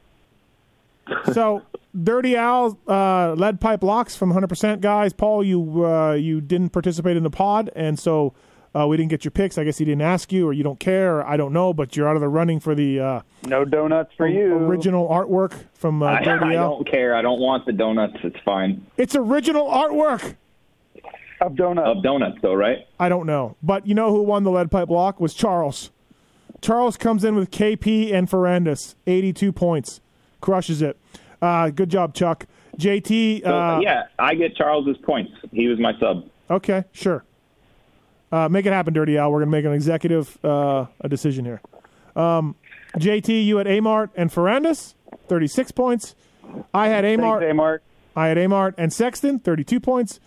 So Dirty Al, uh, lead pipe locks from 100% guys. Paul, you uh, you didn't participate in the pod, and so uh, we didn't get your picks. I guess he didn't ask you, or you don't care, or I don't know, but you're out of the running for the uh, No donuts for you. original artwork from uh, I, Dirty I Al. don't care. I don't want the donuts. It's fine. It's original artwork. of donuts. Of donuts, though, right? I don't know. But you know who won the lead pipe lock was Charles. Charles comes in with KP and Ferrandis, 82 points. Crushes it. Uh, good job, Chuck. JT, So uh, yeah, I get Charles's points. He was my sub. okay, sure. Uh, make it happen, Dirty Al. We're going to make an executive uh, a decision here. Um, JT, you had Amart and Ferrandis, 36 points. I had Amart. Thanks, Amart. I had Amart and Sexton, 32 points.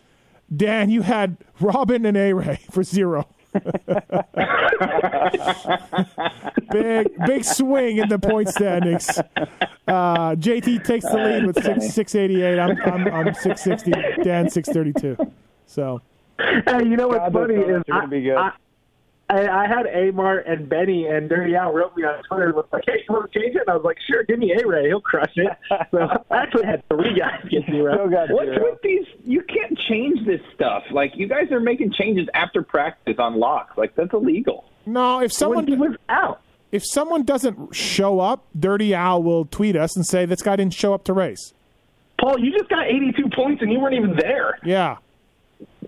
Dan, you had Robin and A-Ray for zero. Big big swing in the point standings. Uh, JT takes the lead with six six eighty eight. I'm I'm, I'm six sixty. Dan six thirty two. So Hey, you know what's God, funny is donuts are I, be good. I, I, I had Amar and Benny and Dirty Al wrote me on Twitter was like, "Hey, you want to change it?" And I was like, "Sure, give me A Ray, he'll crush it." So I actually had three guys get zero. Still got What's with these? You can't change this stuff. Like you guys are making changes after practice on locks. Like that's illegal. no, if when someone he was out. if someone doesn't show up, Dirty Al will tweet us and say this guy didn't show up to race. Paul, you just got 82 points and you weren't even there. Yeah,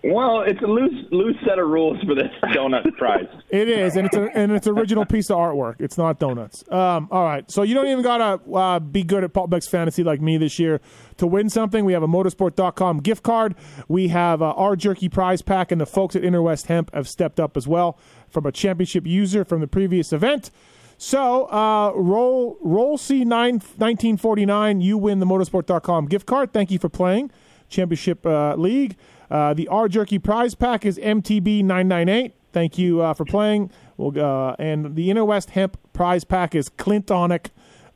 Well, it's a loose loose set of rules for this donut prize. it is, and it's a, and it's original piece of artwork. It's not donuts. Um, all right, so you don't even gotta uh, be good at Pulp MX fantasy like me this year to win something. We have a Motorsport.com gift card. We have uh, our jerky prize pack, and the folks at Inner West Hemp have stepped up as well from a championship user from the previous event. So uh, roll roll C nine nineteen forty nine. You win the Motorsport.com gift card. Thank you for playing Championship uh, League. Uh, the R Jerky prize pack is MTB nine nine eight. Thank you uh, for playing. We'll, uh, and the Inner West Hemp prize pack is Clintonic.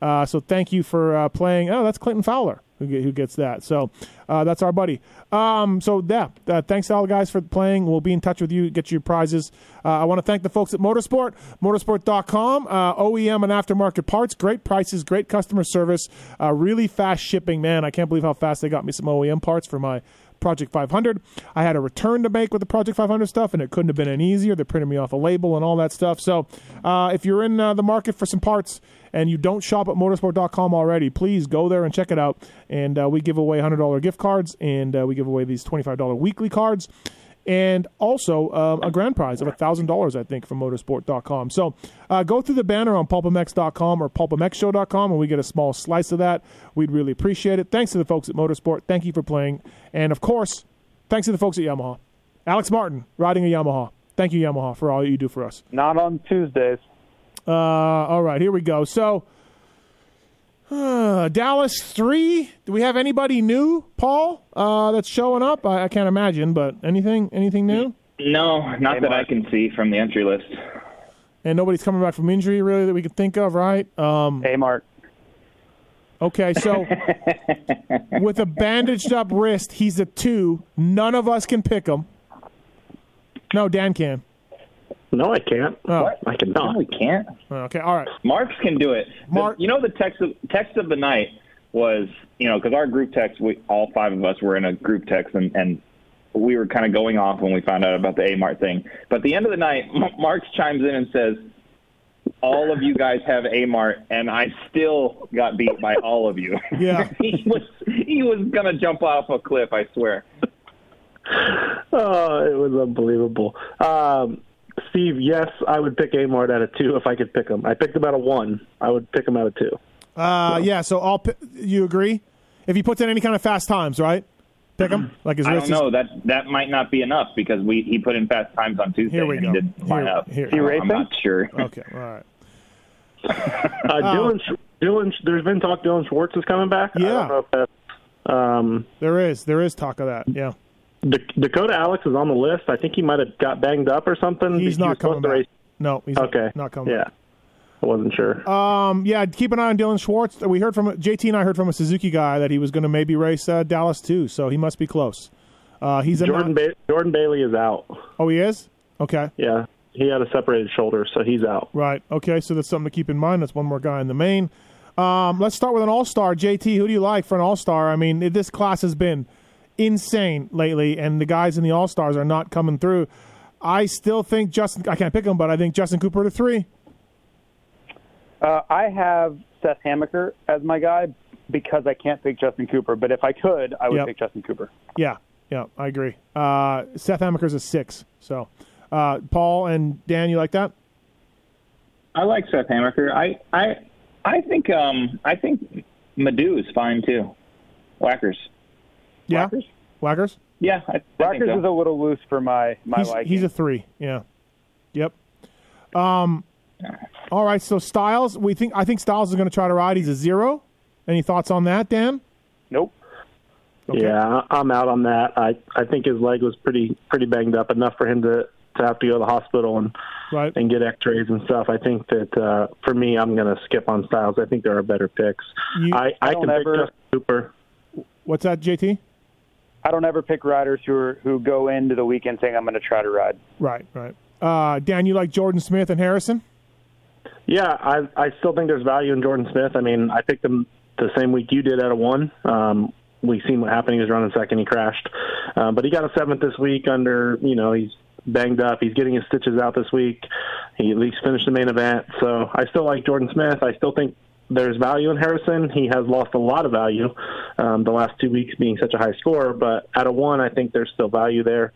Uh, so thank you for uh, playing. Oh, that's Clinton Fowler who, get, who gets that. So that's our buddy. Um, so yeah, thanks to all the guys for playing. We'll be in touch with you, get your prizes. I want to thank the folks at Motorsport, motorsport.com, OEM and aftermarket parts, great prices, great customer service, really fast shipping. Man, I can't believe how fast they got me some OEM parts for my Project 500. I had a return to make with the Project 500 stuff, and it couldn't have been any easier. They printed me off a label and all that stuff. So, uh, if you're in uh, the market for some parts and you don't shop at motorsport.com already, please go there and check it out. And uh, we give away $100 gift cards, and uh, we give away these $25 weekly cards. And also um, a grand prize of $1,000, I think, from motorsport.com. So uh, go through the banner on pulpmx.com or pulpmxshow.com, and we get a small slice of that. We'd really appreciate it. Thanks to the folks at Motorsport. Thank you for playing. And of course, thanks to the folks at Yamaha. Alex Martin riding a Yamaha. Thank you, Yamaha, for all you do for us. Not on Tuesdays. Uh, all right, here we go. So, uh, Dallas three. Do we have anybody new, Paul? Uh, that's showing up. I, I can't imagine, but anything, anything new? No, not Hey, that I can see from the entry list. And nobody's coming back from injury really that we can think of, right? Um, hey, Mark. okay, so with a bandaged up wrist, he's a two. None of us can pick him. No, Dan can. No, I can't. Oh, I No, cannot. we can't. okay, all right. Marks can do it. The- Mark- you know the text of text of the night was you know because our group text we all five of us were in a group text and and we were kind of going off when we found out about the Amart thing. But at the end of the night, M- Marks chimes in and says, "All of you guys have Amart, and I still got beat by all of you." Yeah. he was he was gonna jump off a cliff. I swear. Oh, it was unbelievable. Um, Steve, yes, I would pick Amart at a two if I could pick him. I picked him at a one. I would pick him at a two. Uh, yeah. So I'll. pi- You agree? If he puts in any kind of fast times, right? Pick him like his I don't is- know that that might not be enough because we he put in fast times on Tuesday Here we and go. he didn't line Here- up. here. I don't- racing? I'm not sure. Okay, all right. Uh, Dilan, Dilan, there's been talk Dilan Schwartz is coming back. I Yeah. don't know if that's, um, There is there is talk of that. Yeah, D- Dakota Alix is on the list. I think he might have got banged up or something. he's He not coming back. No, he's Okay, not coming. Yeah, back. I wasn't sure. Um, yeah, keep an eye on Dilan Schwartz. We heard from JT and I heard from a Suzuki guy that he was going to maybe race uh, Dallas too, so he must be close. Uh, he's Jordan ba- Jordan Bailey is out. oh, he is. Okay, Yeah, he had a separated shoulder, so he's out. right. Okay, so that's something to keep in mind. That's one more guy in the main. Um, let's start with an All Star. JT, who do you like for an All Star? I mean, this class has been insane lately, and the guys in the All Stars are not coming through. I still think Justin. I can't pick him, but I think Justin Cooper to three. Uh, I have Seth Hammaker as my guy because I can't pick Justin Cooper. But if I could, I would Yep. pick Justin Cooper. Yeah, yeah, I agree. Uh, Seth Hammaker's a six. So, uh, Paul and Dan, you like that? I like Seth Hammaker. I I I think um I think McAdoo is fine too. Whackers. Yeah, Whackers? Whackers. Yeah, I, I think Rockers so. is a little loose for my my He's, liking. he's a three. Yeah. Yep. Um. All right. So Stilez, we think I think Stilez is going to try to ride. He's a zero. Any thoughts on that, Dan? nope. Okay. Yeah, I- I'm out on that. I I think his leg was pretty pretty banged up enough for him to to have to go to the hospital and Right. and get X-rays and stuff. I think that uh, for me, I'm going to skip on Stilez. I think there are better picks. You- I I don't can pick ever- Justin Cooper. What's that, JT? I don't ever pick riders who are, who go into the weekend saying I'm going to try to ride. Right. Right. Uh, Dan, you like Jordan Smith and Harrison? Yeah, I I still think there's value in Jordan Smith. I mean, I picked him the same week you did at a one. Um, we seen what happened. He was running second. He crashed, um, but he got a seventh this week. Under you know he's banged up. He's getting his stitches out this week. He at least finished the main event. So I still like Jordan Smith. I still think there's value in Harrison. He has lost a lot of value um, the last two weeks being such a high score, but at a one, I think there's still value there.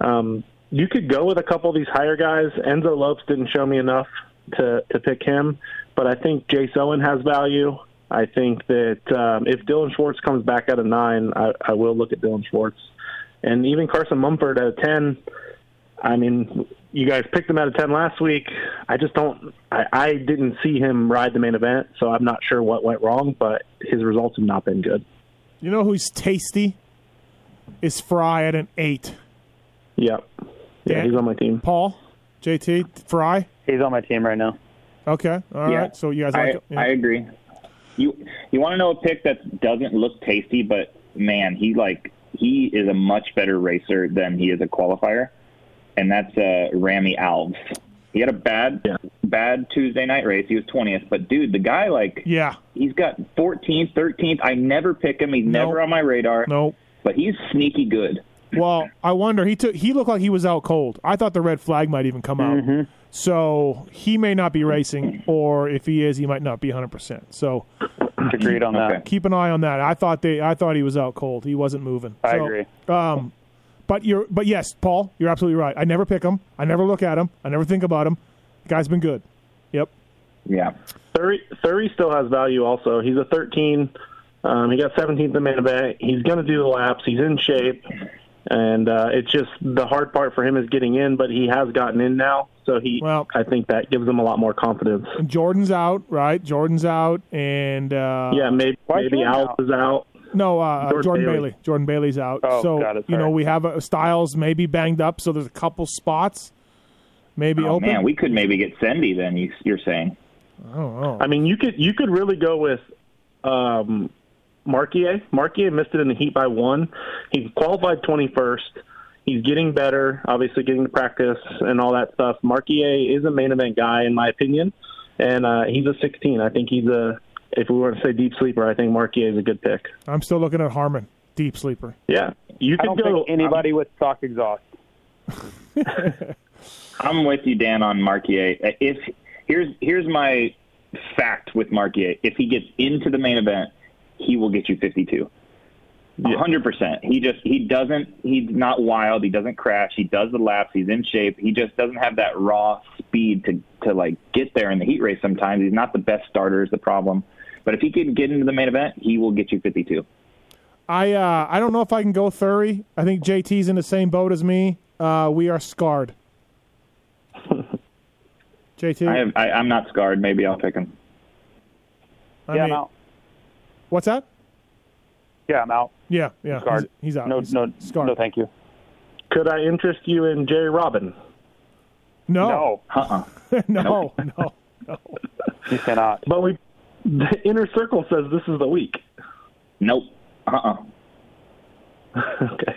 Um, you could go with a couple of these higher guys. Enzo Lopes didn't show me enough to to pick him, but I think Jace Owen has value. I think that um, if Dilan Schwartz comes back at a nine, I, I will look at Dilan Schwartz, and even Carson Mumford at a ten. I mean, you guys picked him out of ten last week. I just don't. I, I didn't see him ride the main event, so I'm not sure what went wrong. But his results have not been good. You know who's tasty? Is Frye at an eight. Yep. Yeah, Dan- he's on my team. Paul, JT, Frye. He's on my team right now. Okay. All right. Yeah. So you guys I, like? yeah. I agree. You you want to know a pick that doesn't look tasty, but man, he like he is a much better racer than he is a qualifier, and that's uh, Rami Alves. He had a bad Yeah. bad Tuesday night race. He was twentieth, but dude, the guy like yeah. he's got 14th, 13th. I never pick him. He's Nope. never on my radar. No. but he's sneaky good. Well, I wonder. He took. He looked like he was out cold. I thought the red flag might even come out. So he may not be racing, or if he is, he might not be 100. percent So Agreed on that. keep an eye on that. I thought they. I thought he was out cold. He wasn't moving. I So, agree. Um, but you're. But yes, Paul, you're absolutely right. I never pick him. I never look at him. I never think about him. The guy's been good. Yep. Yeah. Thury, Thury still has value also. He's a 13. Um, he got 17th in the main event. He's going to do the laps. He's in shape. And uh, it's just the hard part for him is getting in, but he has gotten in now. So he, Well- I think that gives him a lot more confidence. And Jordan's out, right? Jordan's out, and uh, Yeah, maybe maybe Jordan Alf out? is out. No, uh, uh, Jordan, Jordan Bailey. Bailey. Jordan Bailey's out. Oh, so got it, you know we have a, Stilez maybe banged up, so there's a couple spots maybe Oh open. man, we could maybe get Sendy then. You, you're saying? I don't know. I mean, you could you could really go with um, Marquier. Marquier missed it in the heat by one. He qualified 21st. He's getting better, obviously getting to practice and all that stuff. Marquier is a main event guy, in my opinion, and uh, he's a 16. I think he's a, if we want to say deep sleeper, I think Marquier is a good pick. I'm still looking at Harmon, deep sleeper. Yeah, you I could don't go. think anybody with stock exhaust. I'm with you, Dan, on Marquier. If here's here's my fact with Marquier: if he gets into the main event, he will get you 52. A hundred percent. He just he doesn't. He's not wild. He doesn't crash. He does the laps. He's in shape. He just doesn't have that raw speed to to like get there in the heat race. Sometimes he's not the best starter. Is the problem. But if he can get into the main event, he will get you 52. I uh, I don't know if I can go Thury. I think JT's in the same boat as me. Uh, we are scarred. JT, I have, I, I'm not scarred. Maybe I'll pick him. I yeah, mean- I'm out. what's that? Yeah, I'm out. Yeah, yeah, Scarred. He's, he's out. No, He's no, scarred. no, thank you. Could I interest you in Jerry Robin? no, No, Uh-uh. no, no, no. you cannot. But we, the inner circle says this is the week. Nope. Uh-uh. okay.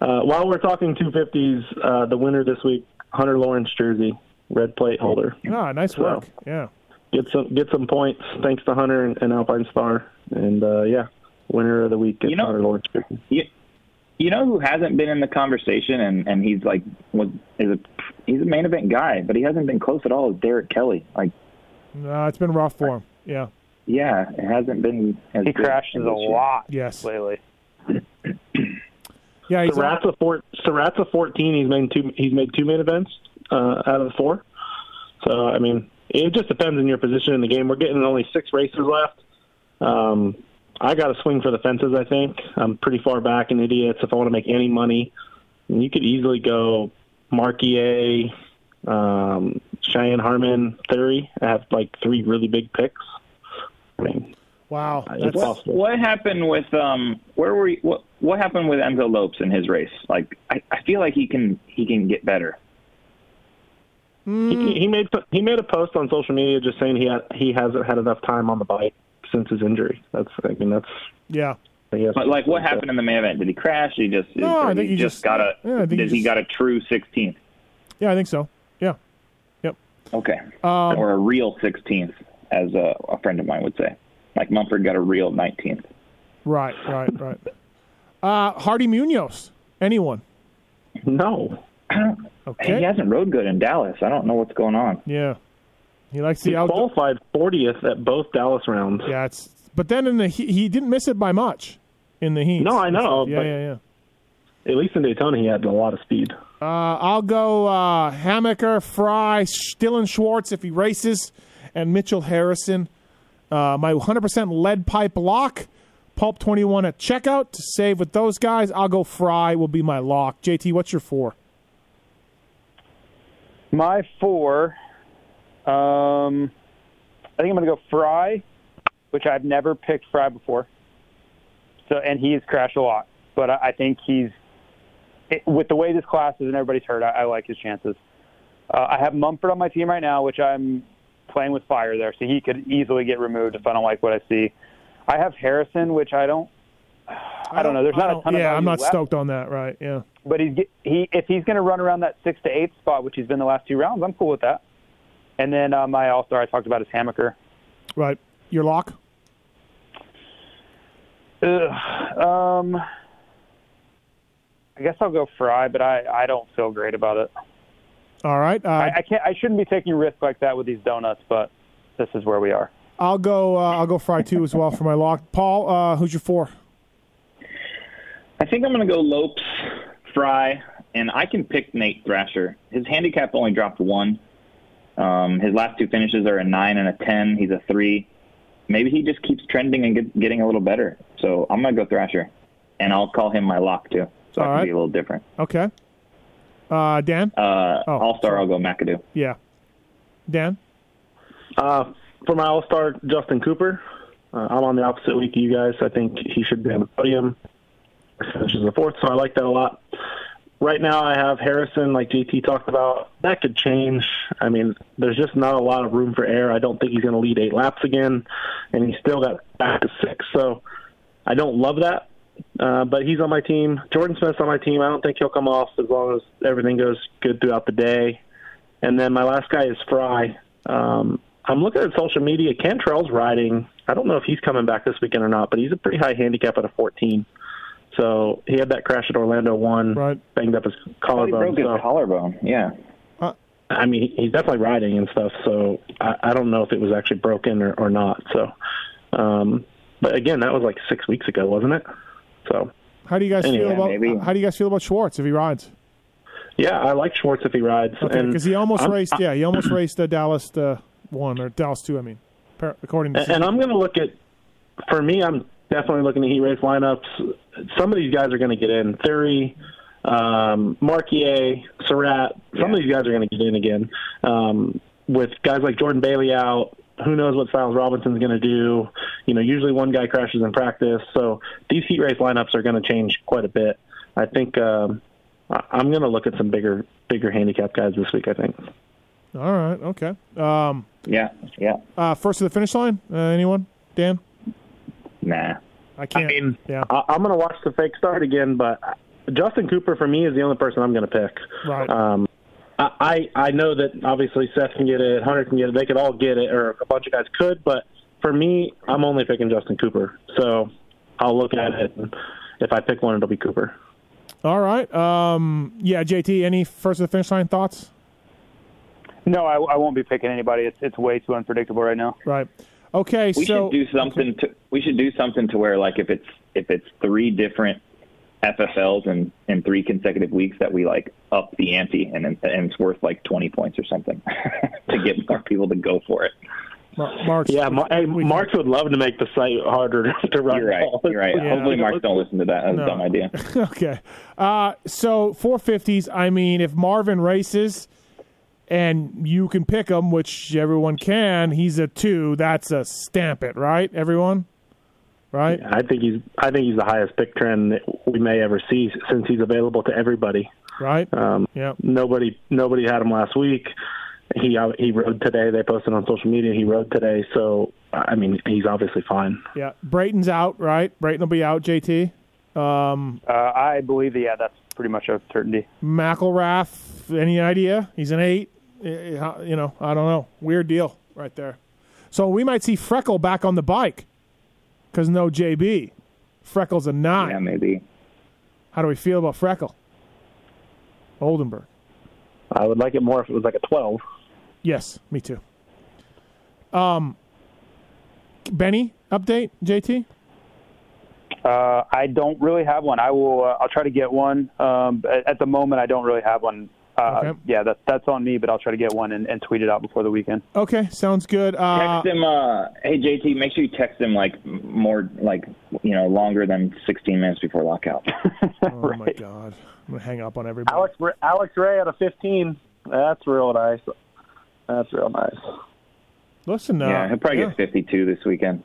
Uh, while we're talking 250s, uh, the winner this week, Hunter Lawrence jersey, red plate holder. Ah, nice work. Yeah. Get some get some points thanks to Hunter and, and Alpine Star, and uh, yeah, winner of the week is You know- Hunter Lawrence jersey. You, you know who hasn't been in the conversation and, and he's like was is a he's a main event guy, but he hasn't been close at all is Derek Kelley. Like No, it's been rough for him. Yeah. yeah, it hasn't been as He good crashes a lot Yes. lately. Yeah. He's Surratt's a four, Surratt's a 14. He's made two. He's made two main events uh, out of the four. So I mean, it just depends on your position in the game. We're getting only six races left. Um, I got to swing for the fences. I think I'm pretty far back in idiots. If I want to make any money, you could easily go Marquier, um, Cheyenne Harmon, Thury. I have like three really big picks. I mean, wow. it's That's, possible. What happened with um where were you, what what happened with Enzo Lopes in his race? Like I, I feel like he can he can get better. He, he made he made a post on social media just saying he had, he hasn't had enough time on the bike since his injury. That's I mean that's yeah. But like what happened in the main event? Did he crash? Did he just No, I think he he just just- got a yeah, I think he did he got a true 16th? Yeah, I think so. Yeah. Yep. Okay. Um, or a real 16th as a, a friend of mine would say. Like Mumford got a real 19th. Right, right, right. Uh, Hardy Munoz. Anyone? no. Okay. He hasn't rode good in Dallas. I don't know what's going on. Yeah. He likes He the outdoor. qualified 40th at both Dallas rounds. Yeah, it's. But then in the he, he didn't miss it by much in the heat. No, I know, Yeah, but- yeah, yeah. At least in Daytona, he had a lot of speed. Uh, I'll go uh, Hammaker, Frye, Dilan Schwartz if he races, and Mitchell Harrison. Uh, my 100% lead pipe lock, Pulp 21 at checkout to save with those guys. I'll go Frye will be my lock. JT, what's your four? My four, um, I think I'm going to go Frye, which I've never picked Frye before. So, and he's crashed a lot, but I, I think he's it, with the way this class is and everybody's hurt. I, I like his chances. Uh, I have Mumford on my team right now, which I'm playing with fire there, so he could easily get removed if I don't like what I see. I have Harrison, which I don't. I don't know. There's not a ton of Yeah, I'm not left stoked on that, right? Yeah. but he's he if he's going to run around that six to eight spot, which he's been the last two rounds, I'm cool with that. And then uh, my all star I talked about is Hammaker. Right. Your lock? Ugh, um, I guess I'll go Frye, but I I don't feel great about it. All right. Uh, I, I can't. I shouldn't be taking risk like that with these donuts, but this is where we are. I'll go. Uh, I'll go Frye too as well for my lock. Paul, uh, who's your four? I think I'm going to go Lopes, Frye, and I can pick Nate Thrasher. His handicap only dropped one. Um, his last two finishes are a nine and a ten. He's a three. Maybe he just keeps trending and get, getting a little better. So I'm going to go Thrasher, and I'll call him my lock too. So All I can be a little different. Okay. Uh, Dan. Uh, Oh, All star. I'll go McAdoo. Yeah. Dan. Uh, for my All Star, Justin Cooper. Uh, I'm on the opposite week of you guys. I think he should be on the podium. Finishes the fourth, so I like that a lot. Right now, I have Harrison, like JT talked about. That could change. I mean, there's just not a lot of room for error. I don't think he's going to lead eight laps again, and he's still got back to six. So I don't love that, uh, but he's on my team. Jordan Smith's on my team. I don't think he'll come off as long as everything goes good throughout the day. And then my last guy is Frye. Um, I'm looking at social media. Cantrell's riding. I don't know if he's coming back this weekend or not, but he's a pretty high handicap at a 14. So he had that crash at Orlando one, Right. banged up his Oh, he collarbone. broke his collarbone. Yeah. I mean, he's definitely riding and stuff. So I, I don't know if it was actually broken or, or not. So, um, but again, that was like six weeks ago, wasn't it? So How do you guys feel about maybe. How do you guys feel about Schwartz if he rides? yeah, I like Schwartz if he rides. Okay, because he almost I'm- raced. Yeah, he almost raced uh, Dallas uh, one or Dallas two. I mean, according to And, and I'm going to look at, for me, I'm definitely looking at heat race lineups. Some of these guys are going to get in. Theory, um, Marquier, Surratt. Some of these guys are going to get in again. Um, with guys like Jordan Bailey out, who knows what Stilez Robertson's going to do? You know, usually one guy crashes in practice, so these heat race lineups are going to change quite a bit. I think um, I- I'm going to look at some bigger, bigger handicap guys this week. I think. All right. Okay. Um, Yeah, yeah. uh, first to the finish line. Uh, anyone? Dan? Nah. I can't. I mean, yeah. I- I'm going to watch the fake start again, but Justin Cooper for me is the only person I'm going to pick. Right. Um, I I I know that obviously Seth can get it, Hunter can get it, they could all get it, or a bunch of guys could, but for me, I'm only picking Justin Cooper. So I'll look at it, and if I pick one, it'll be Cooper. All right. Um, yeah, JT, any first to the finish line thoughts? No, I, I won't be picking anybody. It's it's way too unpredictable right now. Right. Okay. We so should do something to we should do something to where like if it's if it's three different FFLs in in three consecutive weeks that we like up the ante and and it's worth like 20 points or something to get more people to go for it. Mar- Mark's, Yeah, Mar- hey, we- Marks would love to make the site harder to run. You're right. balls. You're right. Yeah. Hopefully Mark don't listen to that. That's No. a dumb idea. okay. Uh, so 450s. I mean, if Marvin races and you can pick him, which everyone can, he's a two. That's a stamp it, right? Everyone, right? I think he's I think he's the highest pick trend that we may ever see since he's available to everybody. Right. Um, yeah. nobody nobody had him last week. He uh, he rode today. They posted on social media. He rode today, so I mean he's obviously fine. Yeah. Brayton's out, right? Brayton will be out. JT. Um, Uh, I believe yeah, that's pretty much a certainty. McElrath. Any idea? He's an eight. You know, I don't know. Weird deal right there. So we might see Freckle back on the bike because no JB. Freckle's a nine. Yeah, maybe. How do we feel about Freckle? Oldenburg. I would like it more if it was like a twelve. Yes, me too. Um, Benny update, JT. Uh, I don't really have one. I will. Uh, I'll try to get one. Um, at, at the moment, I don't really have one. Uh, Okay. Yeah, that, that's on me, but I'll try to get one and, and tweet it out before the weekend. Okay, sounds good. Uh, Text him. Uh, hey JT, make sure you text him like more like you know longer than 16 minutes before lockout. oh my god, I'm gonna hang up on everybody. Alex Alex Ray out of fifteen. That's real nice. That's real nice. Listen, uh, yeah, he'll probably yeah. get 52 this weekend.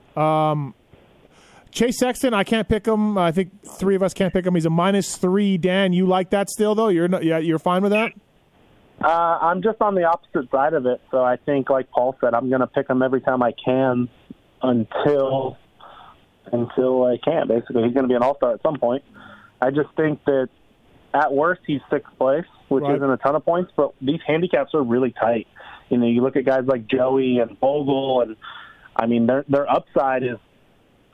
Chase Sexton. I can't pick him. I think three of us can't pick him. He's a minus three. Dan, you like that still though? You're not. Yeah, you're fine with that. Uh, I'm just on the opposite side of it, so I think, like Paul said, I'm going to pick him every time I can until until I can. Basically, he's going to be an All Star at some point. I just think that at worst he's sixth place, which Right. isn't a ton of points, but these handicaps are really tight. You know, you look at guys like Joey and Bogle, and I mean their their upside is.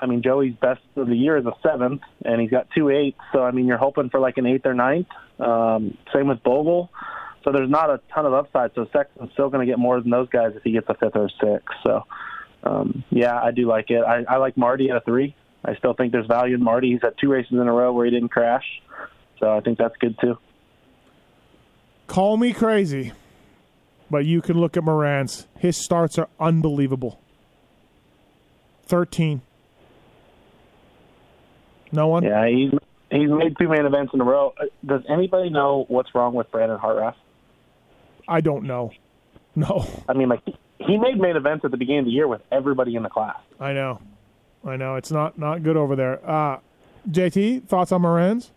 I mean, Joey's best of the year is a seventh, and he's got two eights. So, I mean, you're hoping for like an eighth or ninth. Um, same with Bogle. So there's not a ton of upside. So Sexton's still going to get more than those guys if he gets a fifth or a sixth. So, um, yeah, I do like it. I, I like Marty at a three. I still think there's value in Marty. He's had two races in a row where he didn't crash. So I think that's good too. Call me crazy, but you can look at Moran's. His starts are unbelievable. Thirteen. No one. Yeah, he's he's made two main events in a row. Uh, Does anybody know what's wrong with Brandon Hartranft? I don't know. No, I mean, like he made main events at the beginning of the year with everybody in the class. I know. I know it's not not good over there. Uh, JT, thoughts on Moran's?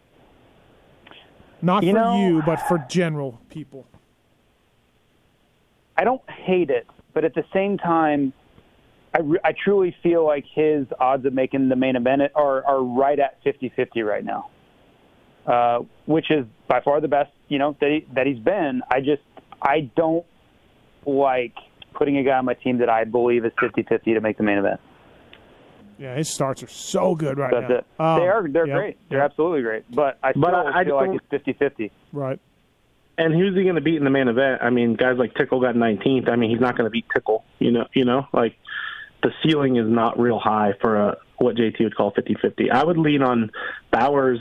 Not You for know- you, but for general people. I don't hate it, but at the same time, I, re- I truly feel like his odds of making the main event are, are right at 50-50 right now, uh, which is by far the best you know that he, that he's been. I just I don't like putting a guy on my team that I believe is 50-50 to make the main event. Yeah, his starts are so good right That's now. it. Um, they are they're yep, great. They're yep, absolutely great. But I still But I- I feel like it's 50-50. right. And who's he going to beat in the main event? I mean, guys like Tickle got 19th. I mean, he's not going to beat Tickle. You know, you know, like the ceiling is not real high for a what JT would call 50-50. I would lean on Bowers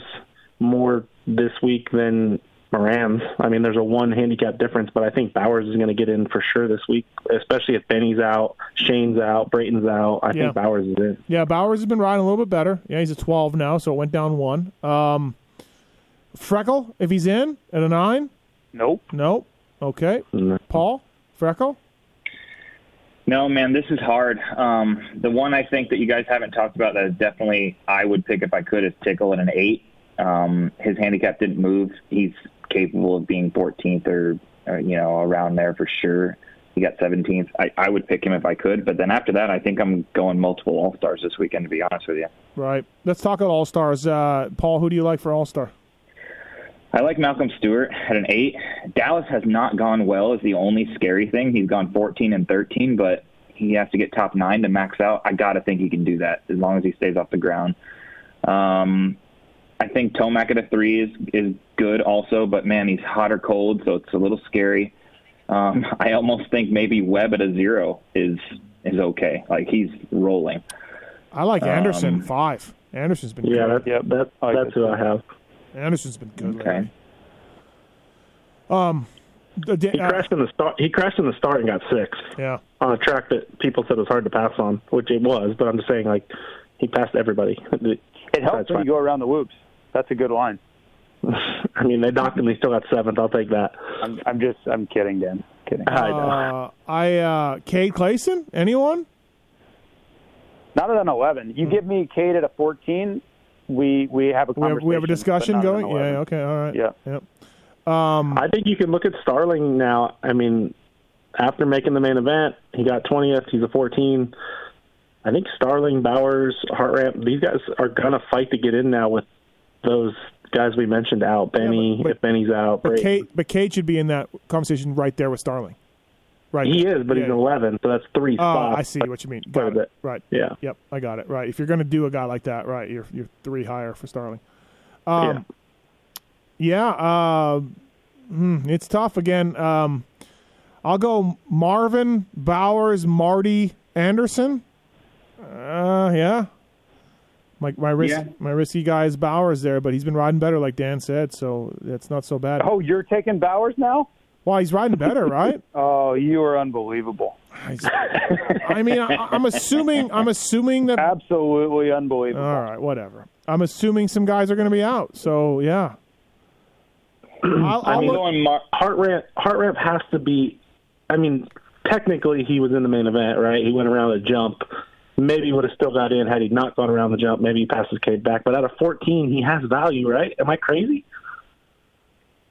more this week than Morans. I mean, there's a one handicap difference, but I think Bowers is going to get in for sure this week, especially if Benny's out, Shane's out, Brayton's out. I Yeah. think Bowers is in. Yeah, Bowers has been riding a little bit better. Yeah, he's a 12 now, so it went down one. Um, Freckle, if he's in at a nine, Nope. nope. Okay. No. Paul, Freckle. No, man, this is hard. Um, the one I think that you guys haven't talked about that is definitely I would pick if I could is Tickle at an eight. Um, his handicap didn't move. He's capable of being 14th or, or you know around there for sure. He got 17th. I, I would pick him if I could, but then after that, I think I'm going multiple All Stars this weekend. To be honest with you, Right. Let's talk about All Stars. Uh, Paul, who do you like for All Star? I like Malcolm Stewart at an eight. Dallas has not gone well. Is the only scary thing. He's gone 14 and 13, but he has to get top nine to max out. I gotta think he can do that as long as he stays off the ground. Um, I think Tomac at a three is is good also, but man, he's hot or cold, so it's a little scary. Um, I almost think maybe Webb at a zero is is okay. Like he's rolling. I like Anderson, Um, five. Anderson's been Yeah, good. that, Yep. that, I like that's who. I have. Anderson's been good Okay. lately. Um, the, He uh, crashed in the start. He crashed in the start and got six yeah. on a track that people said was hard to pass on, which it was. But I'm just saying, like, he passed everybody. It helps That's when fine. you go around the whoops. That's a good line. I mean, they knocked him. He still got seventh. I'll take that. I'm, I'm just, I'm kidding, Dan. Kidding. I know. Uh, I uh, Cade Clason. Anyone? Not at an 11. You give me Cade at a 14, we we have a We have, conversation. we have a discussion but not at an going. Yeah. Okay. All right. Yeah. Yep. Um, I think you can look at Starling now. I mean, after making the main event, he got 20th. He's a 14. I think Starling, Bowers, Hartranft, these guys are going to fight to get in now with those guys we mentioned out. Benny, but- if Benny's out. but. Cade, but Cade should be in that conversation right there with Starling. Right. He is, but he's Yeah. an 11, so that's three Oh, spots. I see what you mean. Got it. Right. Yeah. Yep. I got it. Right. If you're going to do a guy like that, right, you're you're three higher for Starling. Um, yeah. uh, hmm, it's tough again. Um, I'll go Marvin Bowers, Marty Anderson. Uh, yeah. My my risk, Yeah. my risky guy is Bowers there, but he's been riding better, like Dan said, so that's not so bad. Oh, you're taking Bowers now? Well, he's riding better, right? Oh, you are unbelievable. I mean, I, I'm assuming I'm assuming that Absolutely unbelievable. All right, whatever. I'm assuming some guys are going to be out. So yeah. I'll, I'll I'm look- going Mar- Hartranft, Heart Ramp has to be. I mean, technically, he was in the main event, right? He went around a jump. Maybe he would have still got in had he not gone around the jump. Maybe he passes Cade back. But out of 14, he has value, right? Am I crazy?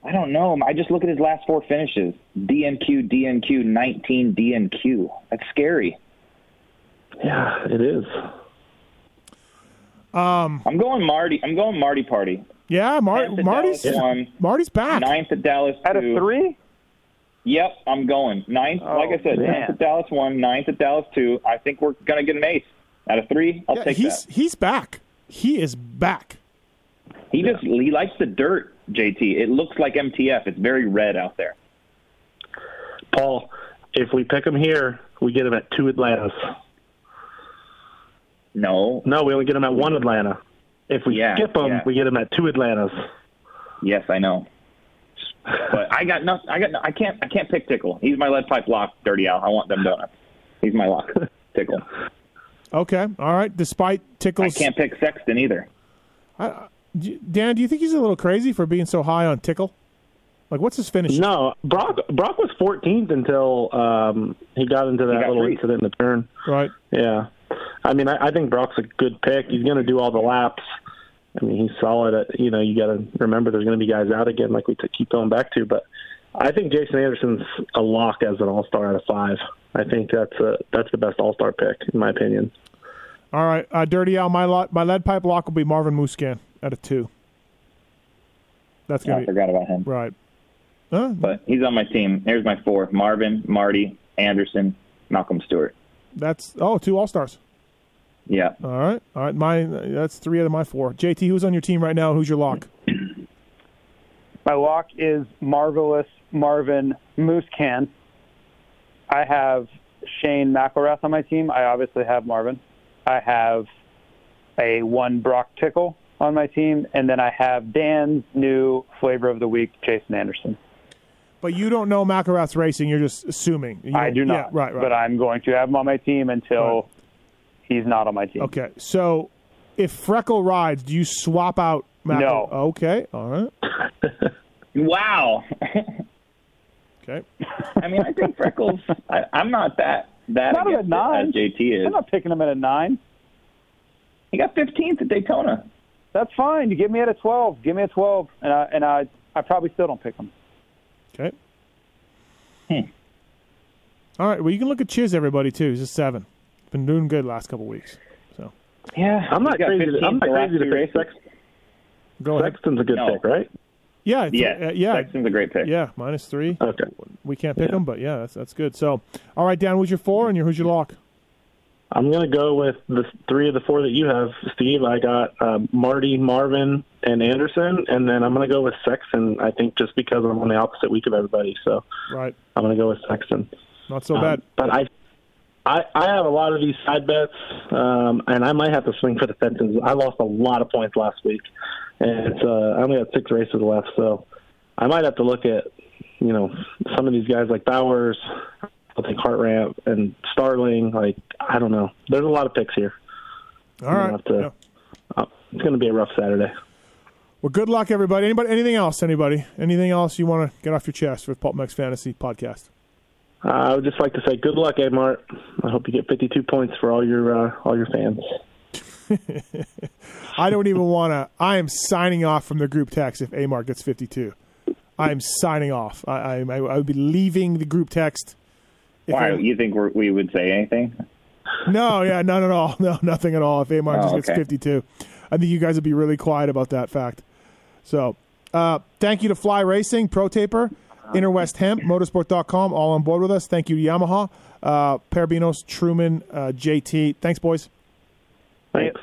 I don't know. I just look at his last four finishes: DNQ, DNQ, 19 DNQ. That's scary. Yeah, it is. um, I'm going Marty. I'm going Marty Party. yeah, Mar- Marty's Dallas one, Marty's back. ninth at Dallas At a two. three? Yep, I'm going ninth. Oh, like I said, man. tenth at Dallas one, ninth at Dallas two. I think we're gonna get an ace out of three. I'll Yeah, take he's that. he's back. He is back. He just he likes the dirt. JT. It looks like MTF. It's very red out there. Paul, if we pick him here, we get him at two Atlantas. No. No, we only get him at one Atlanta. If we Yeah, skip him, yeah. we get him at two Atlantas. Yes, I know. But I got no. I got. No, I can't. I can't pick Tickle. He's my lead pipe lock. Dirty Al. I want them donuts. He's my lock. Tickle. Okay, all right. Despite Tickle I can't pick Sexton either. D- Dan, do you think he's a little crazy for being so high on Tickle? Like, what's his finish? No, Broc Broc was 14th until um, he got into that got little free. incident in the turn. Right. Yeah, I mean, I, I think Broc's a good pick. He's going to do all the laps. I mean, he's solid. At, you know, you got to remember there's going to be guys out again, like we t- keep going back to. But I think Jason Anderson's a lock as an All Star out of five. I think that's a that's the best All Star pick in my opinion. All right, uh, Dirty Al. My lot, my lead pipe lock will be Marvin Musquin at a two. That's I gonna be forgot about him. right. Huh? But he's on my team. Here's my four: Marvin, Marty, Anderson, Malcolm Stewart. That's oh two All Stars. Yeah. All right, all right. My that's three out of my four. JT, who's on your team right now? Who's your lock? My lock is marvelous Marvin Moose Can. I have Shane McElrath on my team. I obviously have Marvin. I have a one Broc Tickle on my team, and then I have Dan's new flavor of the week, Jason Anderson. But you don't know McElrath's racing. You're just assuming. You I don't- do not, Yeah, right, right. but I'm going to have him on my team until Right. He's not on my team. okay. So if Freckle rides, do you swap out? Mac- No. Okay. All right. Wow. Okay. I mean, I think Freckles. I, I'm not that that Not at against nine. as JT is. I'm not picking him at a nine. He got 15th at Daytona. That's fine. You give me at a 12. Give me a 12, and I and I I probably still don't pick him. Okay. Hmm. All right. Well, you can look at Chiz, everybody too. He's a seven. Been doing good last couple weeks. So Yeah, I'm not crazy. To, I'm not crazy to two pick races. Sex, go ahead. Sexton's a good No. pick, right? Yeah. it's- Yeah, uh, yeah. Sexton's a great pick. Yeah. Minus three. Okay. We can't pick him, but yeah, that's that's good. So, all right, Dan, who's your four and your who's your lock? I'm going to go with the three of the four that you have, Steve. I got uh, Marty, Marvin, and Anderson, and then I'm going to go with Sexton. I think just because I'm on the opposite week of everybody, so Right. I'm going to go with Sexton. Not so Um, bad. but I, I, I have a lot of these side bets, um, and I might have to swing for the fences. I lost a lot of points last week, and uh, I only got six races left, so I might have to look at, you know, some of these guys like Bowers. I'll take Hartranft and Starling. Like I don't know. There's a lot of picks here. All have to- Yeah. Uh, it's going to be a rough Saturday. Well, good luck, everybody. Anybody? Anything else? Anybody? Anything else you want to get off your chest with Pulp MX Fantasy Podcast? Uh, I would just like to say good luck, A Mart. I hope you get 52 points for all your uh, all your fans. I don't even want to. I am signing off from the group text if Amar gets 52. I am signing off. I, I, I would be leaving the group text. Why? Am- You think we're, we would say anything? no, yeah, none at all. No, nothing at all. If Amar Oh, just gets okay. 52, I think you guys would be really quiet about that fact. So, uh, thank you to Fly Racing, Pro Taper, Interwest Hemp, Motorsport.com, all on board with us. Thank you Yamaha, uh, Parabinos, Truman, uh, JT. Thanks, boys. Thanks.